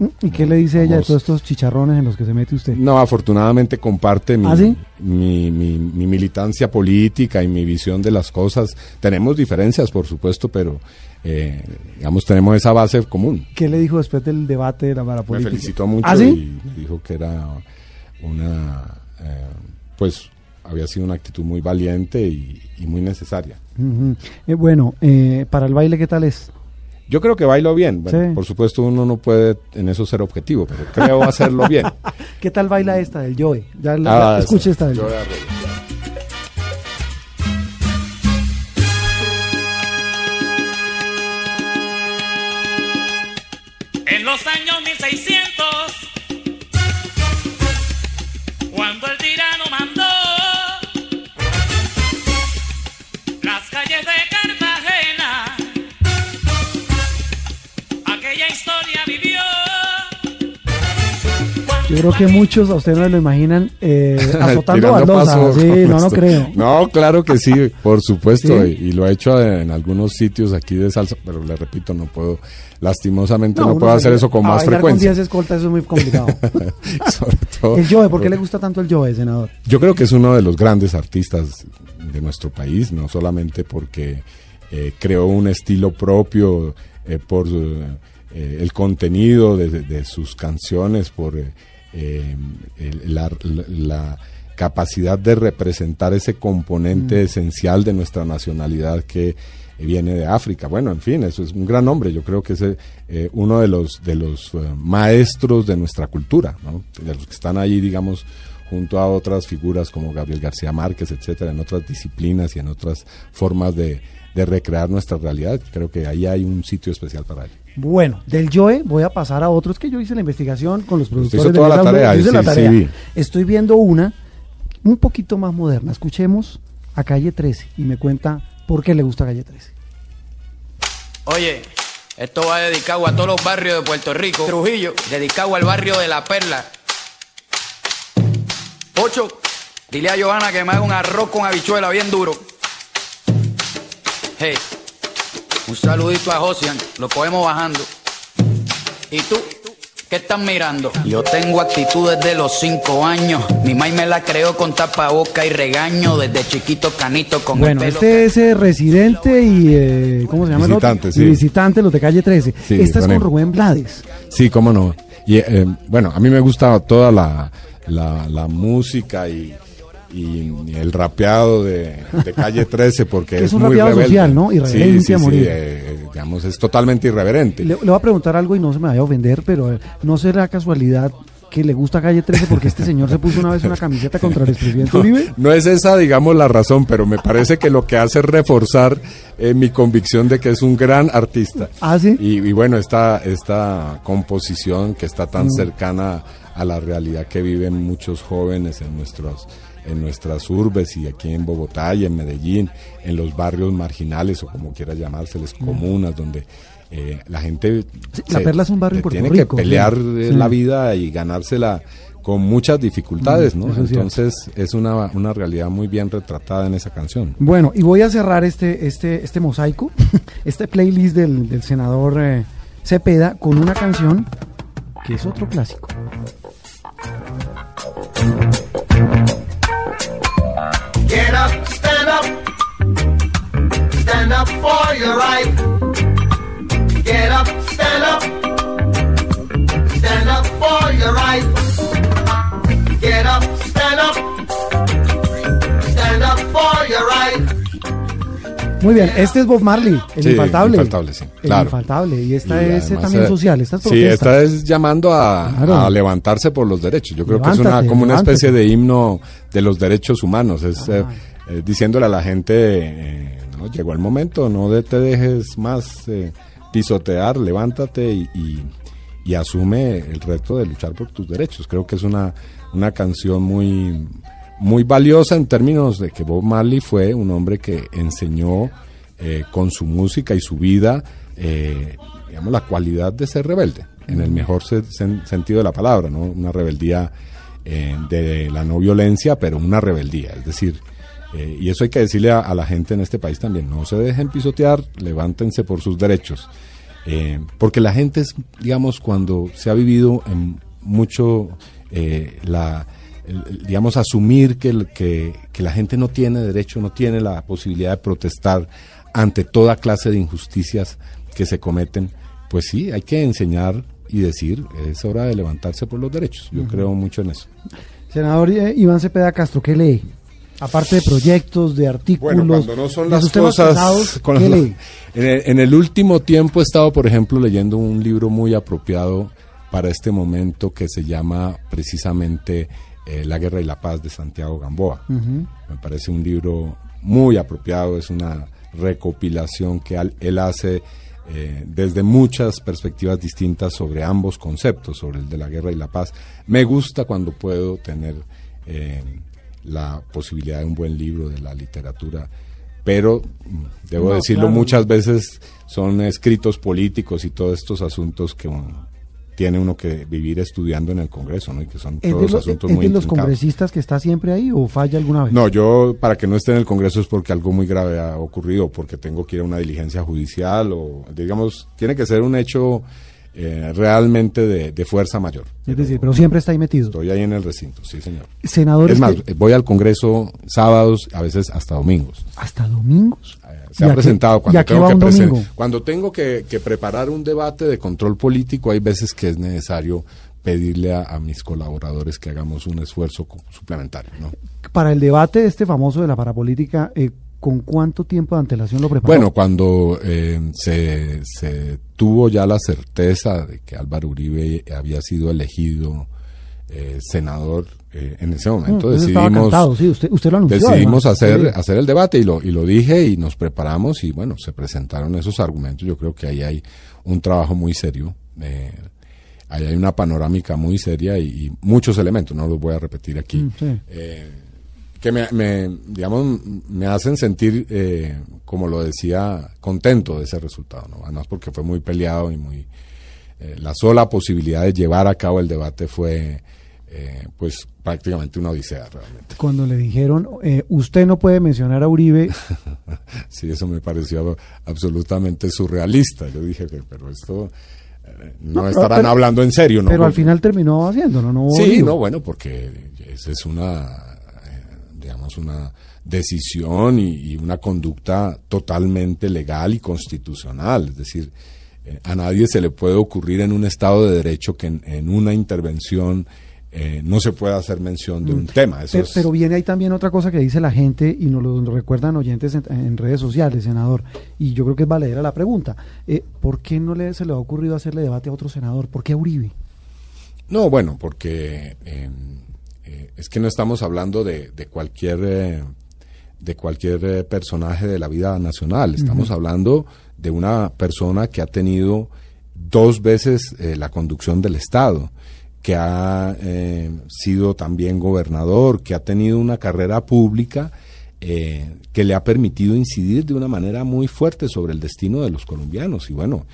mm, ¿Y qué le dice ella de vamos- todos estos chicharrones en los que se mete usted? No, afortunadamente comparte mi, ¿Ah, sí? mi, mi- mi militancia política y mi visión de las cosas. Tenemos diferencias, por supuesto, pero eh, digamos tenemos esa base común. ¿Qué le dijo después del debate de la Me parapolítica? felicitó mucho ¿Ah, sí? y me dijo que era una, eh, pues había sido una actitud muy valiente y, y muy necesaria. Eh, bueno, eh, para el baile, ¿qué tal es? Yo creo que bailo bien. Bueno, Sí. Por supuesto uno no puede en eso ser objetivo, pero creo hacerlo bien. ¿Qué tal baila esta del Joe? Ya la, Ah, escuche esa. esta del Joe. Yo creo que muchos a ustedes no lo imaginan eh, azotando baldosas. Sí, no, no esto. creo. No, claro que sí, por supuesto, ¿Sí? y, y lo he hecho en algunos sitios aquí de salsa, pero le repito, no puedo, lastimosamente no, puedo hacer eso con a más frecuencia. Con 10 escoltas eso es muy complicado. Sobre todo- el Joe, ¿por qué le gusta tanto el Joe, senador? Yo creo que es uno de los grandes artistas de nuestro país, no solamente porque eh, creó un estilo propio, eh, por eh, el contenido de, de sus canciones, por eh, el- la, capacidad de representar ese componente esencial de nuestra nacionalidad que viene de África. Bueno, en fin, eso es un gran hombre. Yo creo que es eh, uno de los de los eh, maestros de nuestra cultura, ¿no? de los que están ahí, digamos, junto a otras figuras como Gabriel García Márquez, etcétera, en otras disciplinas y en otras formas de, de recrear nuestra realidad. Creo que ahí hay un sitio especial para él. Bueno, del Joe voy a pasar a otros que yo hice la investigación con los productores hizo de toda la tarea, yo hice sí, la tarea. Estoy viendo una un poquito más moderna. Escuchemos a Calle 13 y me cuenta por qué le gusta Calle 13. Oye, esto va dedicado a todos los barrios de Puerto Rico. Trujillo, dedicado al barrio de La Perla. Ocho, dile a Johanna que me haga un arroz con habichuela bien duro. Hey, un saludito a Josian, lo cogemos bajando. ¿Y tú? ¿Qué estás mirando? Yo tengo actitud desde los cinco años. Mi maíz me la creó con tapaboca y regaño. Desde chiquito canito con Bueno, el pelo este es eh, residente y. eh, ¿Cómo se llama? Visitante, Y sí. visitante, los de calle 13. Sí, Esta es con con él. Rubén Blades. Sí, cómo no. Y eh, bueno, a mí me gusta toda la, la, la música y, y el rapeado de, de Calle 13 porque Que es, es un muy rapeado rebelde. social, ¿no? Irreverente sí, sí, a sí, morir. eh, digamos, es totalmente irreverente. Le, le voy a preguntar algo y no se me vaya a ofender, pero eh, ¿no será casualidad que le gusta calle 13 porque este señor se puso una vez una camiseta contra el expresidente Uribe? No es esa, digamos, la razón, pero me parece que lo que hace es reforzar eh, mi convicción de que es un gran artista. ¿Ah, sí? Y, y bueno, esta, esta composición que está Mm. tan cercana a la realidad que viven muchos jóvenes en nuestros en nuestras urbes y aquí en Bogotá y en Medellín, en los barrios marginales o como quiera llamárseles, comunas, donde eh, la gente Sí, La Perla es un barrio se tiene Rico, que pelear sí. eh, la vida y ganársela con muchas dificultades, Mm, ¿no? es cierto. Entonces es una, una realidad muy bien retratada en esa canción. Bueno, y voy a cerrar este, este, este mosaico, este playlist del, del senador eh, Cepeda con una canción que es otro clásico. Your right. Get up, stand up. Stand up for your right. Get up, stand up. Stand up for your right. Muy bien, este es Bob Marley, el Sí, infaltable. infaltable, sí, El claro. infaltable. Y esta Y es eh, también eh, social, esta es Sí, esta es llamando a, Claro. a levantarse por los derechos. Yo creo que es una Levántate, como una levántate. especie de himno de los derechos humanos. Es eh, Ah. eh, diciéndole a la gente, eh, no, llegó el momento, no te dejes más eh, pisotear, levántate y, asume el reto de luchar por tus derechos. Creo que es una, una canción muy, muy valiosa en términos de que Bob Marley fue un hombre que enseñó eh, con su música y su vida, eh, digamos, la cualidad de ser rebelde, en el mejor se- sen- sentido de la palabra, ¿no? Una rebeldía de la no violencia, pero una rebeldía, es decir, eh, y eso hay que decirle a, a la gente en este país también, no se dejen pisotear, levántense por sus derechos, eh, porque la gente es, digamos, cuando se ha vivido en mucho eh, la el- digamos asumir que, el- que, que la gente no tiene derecho, no tiene la posibilidad de protestar ante toda clase de injusticias que se cometen, pues sí, hay que enseñar y decir, es hora de levantarse por los derechos. Yo creo mucho en eso. Senador Iván Cepeda Castro, ¿qué lee? Aparte de proyectos, de artículos, Bueno, cuando no son las cosas... pesados, con ¿qué las- lee? en, el, en el último tiempo he estado, por ejemplo, leyendo un libro muy apropiado para este momento que se llama precisamente eh, La Guerra y la Paz de Santiago Gamboa. Me parece un libro muy apropiado, es una recopilación que al- él hace eh, desde muchas perspectivas distintas sobre ambos conceptos, sobre el de la guerra y la paz. Me gusta cuando puedo tener eh, la posibilidad de un buen libro de la literatura, pero mm, debo No, decirlo, claro. muchas veces son escritos políticos y todos estos asuntos que tiene uno que vivir estudiando en el Congreso, ¿no? Y que son ¿Es de, todos los- asuntos es muy de los intrincados. congresistas que está siempre ahí o falla alguna vez? No, yo para que no esté en el Congreso es porque algo muy grave ha ocurrido, porque tengo que ir a una diligencia judicial o, digamos, tiene que ser un hecho eh, realmente de, de fuerza mayor. es decir, pero siempre está ahí metido. Estoy ahí en el recinto, sí, señor. Senadores Es más, que- voy al Congreso sábados, a veces hasta domingos. hasta domingos. Eh, Se ¿Y ha presentado cuando tengo que presen- cuando tengo que, que preparar un debate de control político, hay veces que es necesario pedirle a, a mis colaboradores que hagamos un esfuerzo suplementario, ¿no? Para el debate este famoso de la parapolítica, eh, ¿con cuánto tiempo de antelación lo preparó? Bueno, cuando eh, se, se tuvo ya la certeza de que Álvaro Uribe había sido elegido eh, senador, eh, en ese momento Mm, decidimos, cantado, sí, usted, usted lo anunció. decidimos además. hacer, Sí. hacer el debate y lo, y lo dije y nos preparamos y bueno, se presentaron esos argumentos. Yo creo que ahí hay un trabajo muy serio. eh, ahí hay una panorámica muy seria y, y muchos elementos, no los voy a repetir aquí. Mm, sí. Eh, que me, me, digamos, me hacen sentir, eh, como lo decía, contento de ese resultado, ¿no? Además porque fue muy peleado y muy... eh, la sola posibilidad de llevar a cabo el debate fue, eh, pues, prácticamente una odisea realmente. Cuando le dijeron, eh, usted no puede mencionar a Uribe, Sí, eso me pareció absolutamente surrealista. Yo dije, que, pero esto no, No, estarán pero- hablando en serio, ¿no? pero al final terminó haciéndolo, ¿no? Sí, no, bueno, porque esa es una, digamos, una decisión y, y una conducta totalmente legal y constitucional. Es decir, eh, a nadie se le puede ocurrir en un Estado de Derecho que en, en una intervención eh, no se pueda hacer mención de un tema. Eso Pero, es- pero viene ahí también otra cosa que dice la gente y nos lo recuerdan oyentes en, en redes sociales, senador, y yo creo que es valedera la pregunta. Eh, ¿Por qué no le, se le ha ocurrido hacerle debate a otro senador? ¿Por qué a Uribe? No, bueno, porque eh, es que no estamos hablando de, de cualquier eh, de cualquier eh, personaje de la vida nacional. Estamos hablando de una persona que ha tenido dos veces eh, la conducción del Estado, que ha eh, sido también gobernador, que ha tenido una carrera pública eh, que le ha permitido incidir de una manera muy fuerte sobre el destino de los colombianos. Y bueno,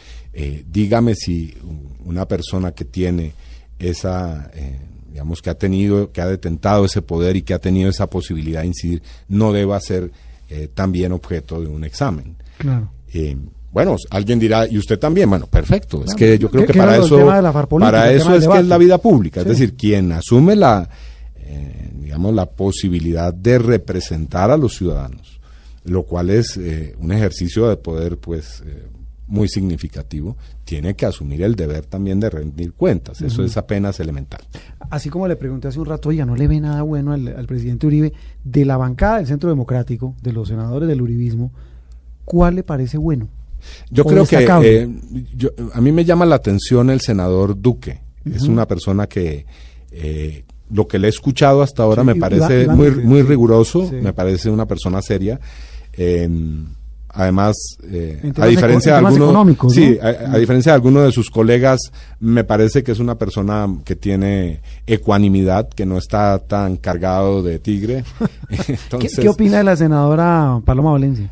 dígame si un- una persona que tiene esa, digamos, que ha tenido, que ha detentado ese poder y que ha tenido esa posibilidad de incidir, no deba ser eh, también objeto de un examen. Claro. Eh, bueno, alguien dirá, y usted también, bueno, perfecto. Es que yo creo que- para eso, política, para eso es que es la vida pública. Sí. Es decir, quien asume la, eh, digamos, la posibilidad de representar a los ciudadanos, lo cual es eh, un ejercicio de poder, pues, muy significativo, tiene que asumir el deber también de rendir cuentas. Eso es apenas elemental. Así como le pregunté hace un rato, oiga, ¿no le ve nada bueno al, al presidente Uribe? De la bancada del Centro Democrático, de los senadores del uribismo, ¿cuál le parece bueno? Yo creo que eh, yo- a mí me llama la atención el senador Duque. Es una persona que eh, lo que le he escuchado hasta ahora Sí, me parece Iván muy, muy riguroso, Sí. me parece una persona seria. Eh, además, eh, a diferencia de algunos, sí, ¿no? a, a diferencia de algunos de sus colegas, me parece que es una persona que tiene ecuanimidad, que no está tan cargado de tigre. ¿Qué, Entonces, qué opina de la senadora Paloma Valencia?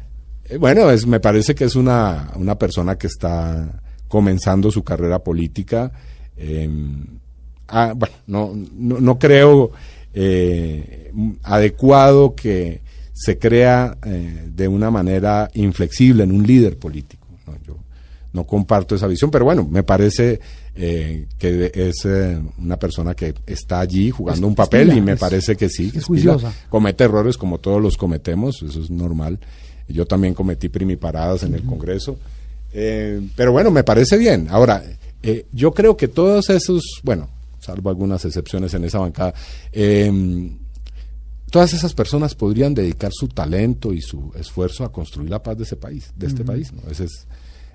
eh, Bueno, es, me parece que es una, una persona que está comenzando su carrera política. eh, ah, bueno, no, no, no creo eh, adecuado que se crea eh, de una manera inflexible en un líder político. ¿no? Yo no comparto esa visión, pero bueno, me parece eh, que es eh, una persona que está allí jugando Es- un papel y me es- parece que sí, que es juiciosa. comete errores como todos los cometemos, eso es normal. Yo también cometí primiparadas en el Congreso. Eh, pero bueno, me parece bien. Ahora, eh, yo creo que todos esos, bueno, salvo algunas excepciones en esa bancada, eh, todas esas personas podrían dedicar su talento y su esfuerzo a construir la paz de ese país, de este país. ¿no? Esa es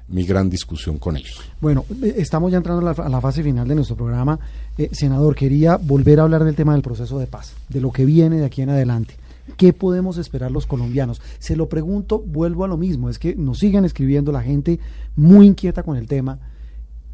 mi gran discusión con ellos. Bueno, eh, estamos ya entrando a la, a la fase final de nuestro programa. Eh, senador, quería volver a hablar del tema del proceso de paz, de lo que viene de aquí en adelante. ¿Qué podemos esperar los colombianos? Se lo pregunto, vuelvo a lo mismo, es que nos siguen escribiendo la gente muy inquieta con el tema,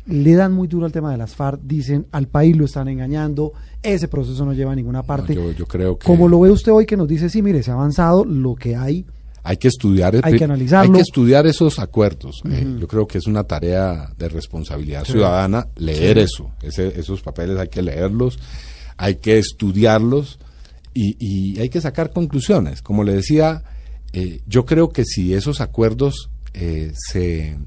le dan muy duro al tema de las FARC, dicen al país lo están engañando, ese proceso no lleva a ninguna parte. yo, yo creo que Como lo ve usted hoy que nos dice, sí, mire, se ha avanzado lo que hay, hay que estudiar Hay que analizarlo. hay que estudiar esos acuerdos Eh, yo creo que es una tarea de responsabilidad Sí. ciudadana leer eso ese- esos papeles hay que leerlos hay que estudiarlos y, y hay que sacar conclusiones como le decía eh, yo creo que si esos acuerdos eh, se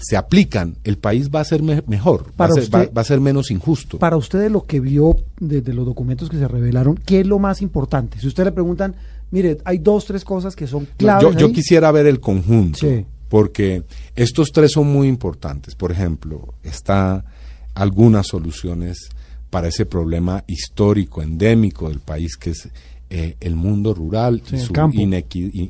se aplican el país va a ser me- mejor va a, ser, usted- va- va a ser menos injusto Para usted, de lo que vio desde los documentos que se revelaron, ¿qué es lo más importante? Si usted le preguntan, mire, hay dos, tres cosas que son No, claves. yo, quisiera ver el conjunto, Sí. porque estos tres son muy importantes. Por ejemplo, está algunas soluciones para ese problema histórico, endémico del país, que es eh, el mundo rural Sí, y su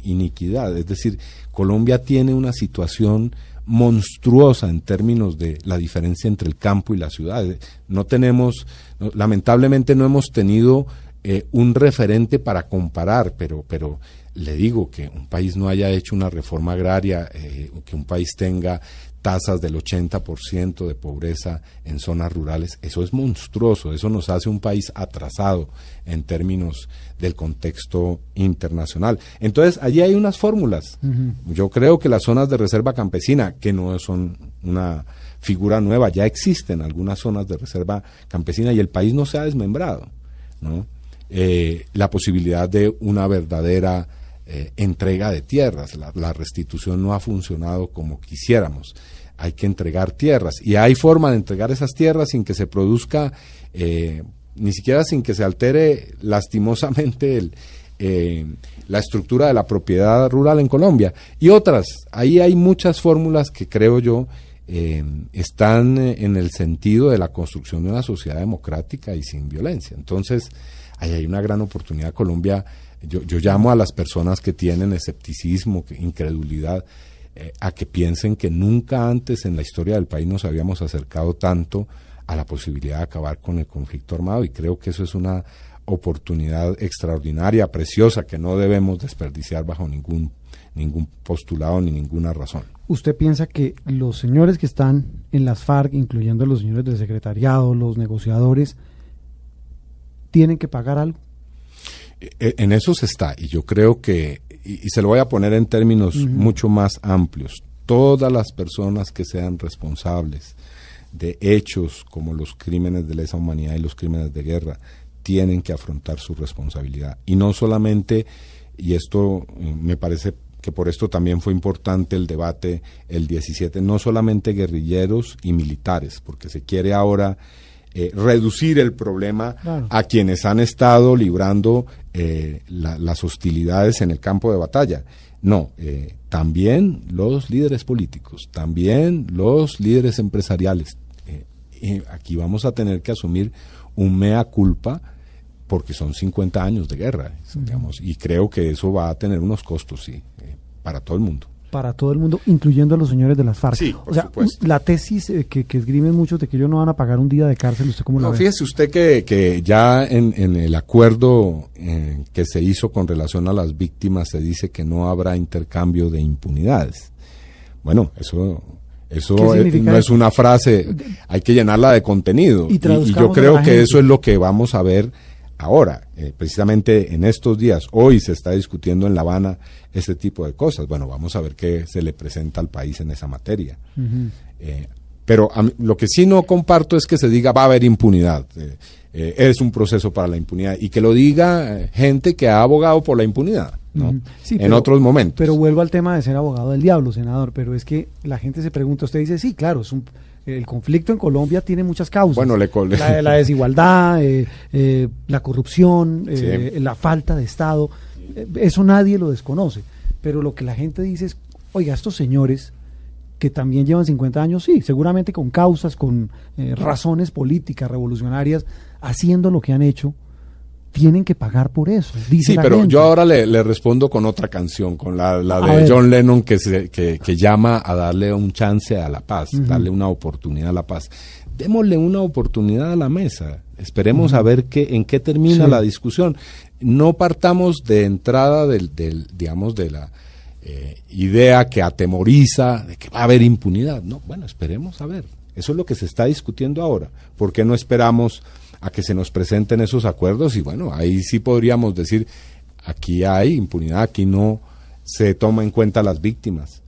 iniquidad. Es decir, Colombia tiene una situación monstruosa en términos de la diferencia entre el campo y la ciudad. No tenemos, lamentablemente no hemos tenido eh, un referente para comparar, pero, pero le digo que un país no haya hecho una reforma agraria, eh, que un país tenga tasas del 80% de pobreza en zonas rurales. Eso es monstruoso, eso nos hace un país atrasado en términos del contexto internacional. Entonces, allí hay unas fórmulas. Yo creo que las zonas de reserva campesina, que no son una figura nueva, ya existen algunas zonas de reserva campesina y el país no se ha desmembrado. ¿no? Eh, la posibilidad de una verdadera eh, entrega de tierras. La, restitución no ha funcionado como quisiéramos. Hay que entregar tierras y hay forma de entregar esas tierras sin que se produzca, eh, ni siquiera sin que se altere lastimosamente eh, la estructura de la propiedad rural en Colombia. Y otras, ahí hay muchas fórmulas que creo yo están en el sentido de la construcción de una sociedad democrática y sin violencia. Entonces, ahí hay una gran oportunidad. Colombia yo, yo llamo a las personas que tienen escepticismo, incredulidad, eh, a que piensen que nunca antes en la historia del país nos habíamos acercado tanto a la posibilidad de acabar con el conflicto armado y creo que eso es una oportunidad extraordinaria, preciosa, que no debemos desperdiciar bajo ningún, ningún postulado ni ninguna razón. ¿Usted piensa que los señores que están en las FARC, incluyendo los señores del secretariado, los negociadores, tienen que pagar algo? E, en eso se está, y yo creo que, y, y se lo voy a poner en términos uh -huh. mucho más amplios, todas las personas que sean responsables de hechos como los crímenes de lesa humanidad y los crímenes de guerra tienen que afrontar su responsabilidad. Y no solamente, y esto me parece que por esto también fue importante el debate el 17, no solamente guerrilleros y militares, porque se quiere ahora eh, reducir el problema claro. a quienes han estado librando eh, la, las hostilidades en el campo de batalla. No, eh, también los líderes políticos, también los líderes empresariales. Eh, aquí vamos a tener que asumir un mea culpa porque son 50 años de guerra, digamos, y creo que eso va a tener unos costos, sí, eh, para todo el mundo para todo el mundo, incluyendo a los señores de las FARC. Sí, o sea, supuesto. la tesis eh, que, que, esgrimen muchos de que ellos no van a pagar un día de cárcel, ¿usted cómo no, lo ve? Fíjese usted que, que ya en, en, el acuerdo eh, que se hizo con relación a las víctimas se dice que no habrá intercambio de impunidades. Bueno, eso eso es, no es una frase, hay que llenarla de contenido. Y, y, y yo creo que eso es lo que vamos a ver ahora, eh, precisamente en estos días, hoy se está discutiendo en La Habana este tipo de cosas. Bueno, vamos a ver qué se le presenta al país en esa materia. Uh -huh. eh, pero mí, lo que sí no comparto es que se diga va a haber impunidad. Eh, es un proceso para la impunidad y que lo diga gente que ha abogado por la impunidad. ¿no? Uh -huh. sí, en pero, otros momentos. Pero vuelvo al tema de ser abogado del diablo, senador. Pero es que la gente se pregunta, usted dice, sí, claro, es un, el conflicto en Colombia tiene muchas causas. Bueno, le la, la, desigualdad, eh, eh, la corrupción, eh, sí. la falta de Estado. Eso nadie lo desconoce. Pero lo que la gente dice es, oiga, estos señores que también llevan 50 años, sí, seguramente con causas, con razones políticas, revolucionarias, haciendo lo que han hecho, tienen que pagar por eso. sí, pero gente. yo ahora le, le, respondo con otra canción, con la, la de John Lennon que, se, que, que, llama a darle un chance a la paz, uh -huh. darle una oportunidad a la paz. Démosle una oportunidad a la mesa. Esperemos uh -huh. a ver qué, en qué termina sí. la discusión. No partamos de entrada del, del digamos, de la eh, idea que atemoriza de que va a haber impunidad. No, bueno, esperemos a ver. Eso es lo que se está discutiendo ahora. ¿Por qué no esperamos a que se nos presenten esos acuerdos? Y bueno, ahí sí podríamos decir, aquí hay impunidad, aquí no se toma en cuenta las víctimas.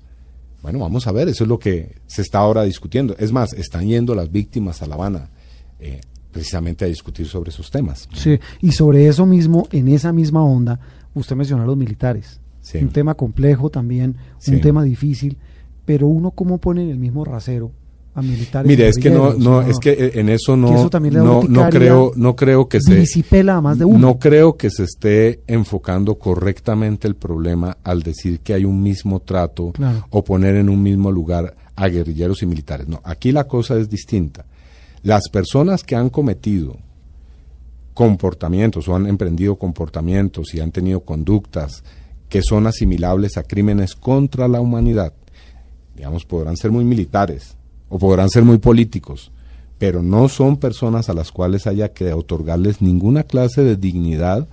Bueno, vamos a ver, eso es lo que se está ahora discutiendo. Es más, están yendo las víctimas a La Habana eh, precisamente a discutir sobre esos temas. Sí, y sobre eso mismo, en esa misma onda, usted mencionó a los militares. Sí. Un tema complejo también, sí. un tema difícil, pero uno cómo pone en el mismo rasero a militares. Mire, es que no, no, es que en eso no, eso no, no creo, no creo que se disipela más de uno. No creo que se esté enfocando correctamente el problema al decir que hay un mismo trato claro. o poner en un mismo lugar a guerrilleros y militares. No, aquí la cosa es distinta. Las personas que han cometido comportamientos o han emprendido comportamientos y han tenido conductas que son asimilables a crímenes contra la humanidad. Digamos, podrán ser muy militares o podrán ser muy políticos, pero no son personas a las cuales haya que otorgarles ninguna clase de dignidad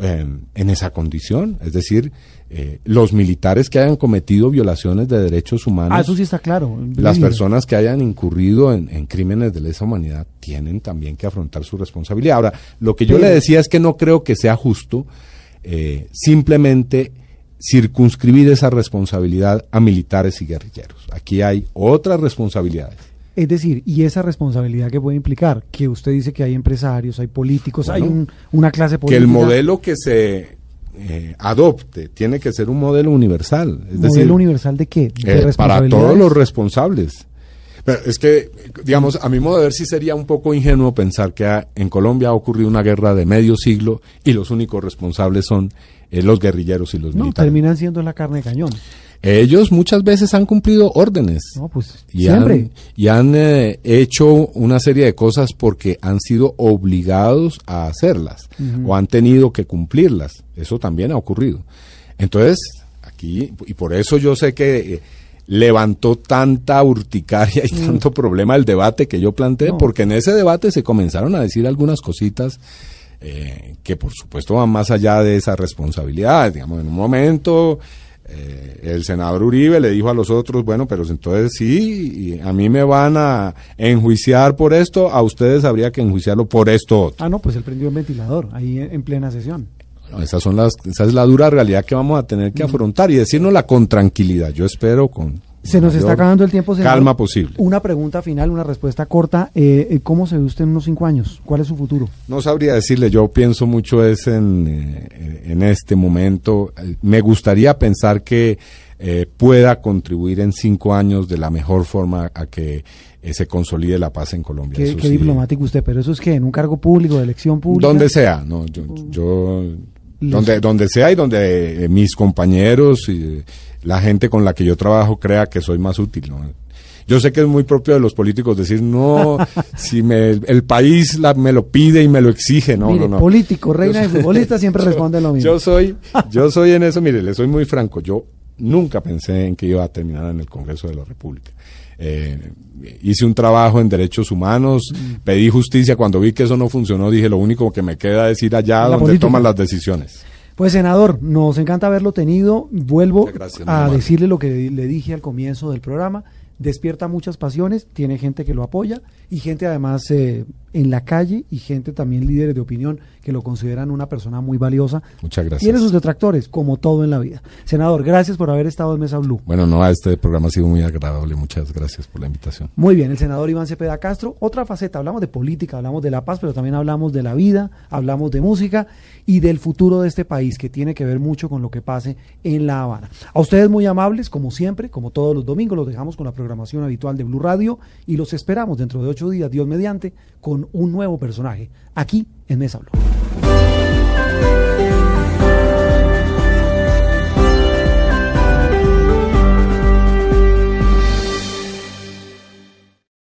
eh, en esa condición, es decir, eh, los militares que hayan cometido violaciones de derechos humanos, Ah, eso sí está claro. las personas que hayan incurrido en, en crímenes de lesa humanidad tienen también que afrontar su responsabilidad. Ahora, lo que yo le decía es que no creo que sea justo eh, simplemente circunscribir esa responsabilidad a militares y guerrilleros. Aquí hay otras responsabilidades. Es decir, y esa responsabilidad que puede implicar, que usted dice que hay empresarios, hay políticos, hay un- una clase que política. el modelo que se eh, adopte tiene que ser un modelo universal. Es ¿Modelo decir, universal de qué? De eh, para todos los responsables. Pero es que, digamos, a mi modo de ver sí sería un poco ingenuo pensar que ha- en Colombia ha ocurrido una guerra de medio siglo y los únicos responsables son eh, los guerrilleros y los No, militares. terminan siendo la carne de cañón. Ellos muchas veces han cumplido órdenes. No, pues y siempre. han, y han eh, hecho una serie de cosas porque han sido obligados a hacerlas o han tenido que cumplirlas. Eso también ha ocurrido. Entonces, aquí, y por eso yo sé que eh, levantó tanta urticaria y tanto problema el debate que yo planteé, Mm. No. porque en ese debate se comenzaron a decir algunas cositas eh, que por supuesto van más allá de esa responsabilidad. Digamos, en un momento eh, el senador Uribe le dijo a los otros, bueno, pero entonces sí, a mí me van a enjuiciar por esto, a ustedes habría que enjuiciarlo por esto otro. Ah, no, pues él prendió el ventilador ahí en, en plena sesión. Bueno, esas son las, esa es la dura realidad que vamos a tener que afrontar y decirnosla con tranquilidad. Yo espero con Se nos está acabando el tiempo, senador. calma posible. Una pregunta final, una respuesta corta. Eh, ¿Cómo se ve usted en unos cinco años? ¿Cuál es su futuro? No sabría decirle, yo pienso mucho es en, eh, en este momento. Me gustaría pensar que eh, pueda contribuir en cinco años de la mejor forma a que eh, se consolide la paz en Colombia. Qué, Eso qué sí. diplomático usted, pero eso es que en un cargo público, de elección pública. Donde sea, no, yo, yo- Les- donde, donde sea y donde mis compañeros y la gente con la que yo trabajo crea que soy más útil. ¿no? Yo sé que es muy propio de los políticos decir, no, si me, el país la- me lo pide y me lo exige, no, Mire, no, no. político, reina y futbolista siempre responden lo mismo. Yo soy, yo soy en eso, mire, le soy muy franco, yo nunca pensé en que iba a terminar en el Congreso de la República. Eh, hice un trabajo en derechos humanos, Mm. pedí justicia, cuando vi que eso no funcionó, dije, lo único que me queda es ir allá La donde política. toman las decisiones. Pues senador, nos encanta haberlo tenido. Vuelvo gracias, a decirle lo que le dije al comienzo del programa. Despierta muchas pasiones, tiene gente que lo apoya y gente además eh, en la calle y gente también líderes de opinión que lo consideran una persona muy valiosa. Muchas gracias. Tiene sus detractores, como todo en la vida. Senador, gracias por haber estado en Mesa Blue. Bueno, no, este programa ha sido muy agradable, muchas gracias por la invitación. Muy bien, el senador Iván Cepeda Castro. Otra faceta, hablamos de política, hablamos de la paz, pero también hablamos de la vida, hablamos de música y del futuro de este país, que tiene que ver mucho con lo que pase en La Habana. A ustedes muy amables, como siempre, como todos los domingos, los dejamos con la programación habitual de Blue Radio y los esperamos dentro de ocho días, Dios mediante, con un nuevo personaje, aquí en Mesa Blue.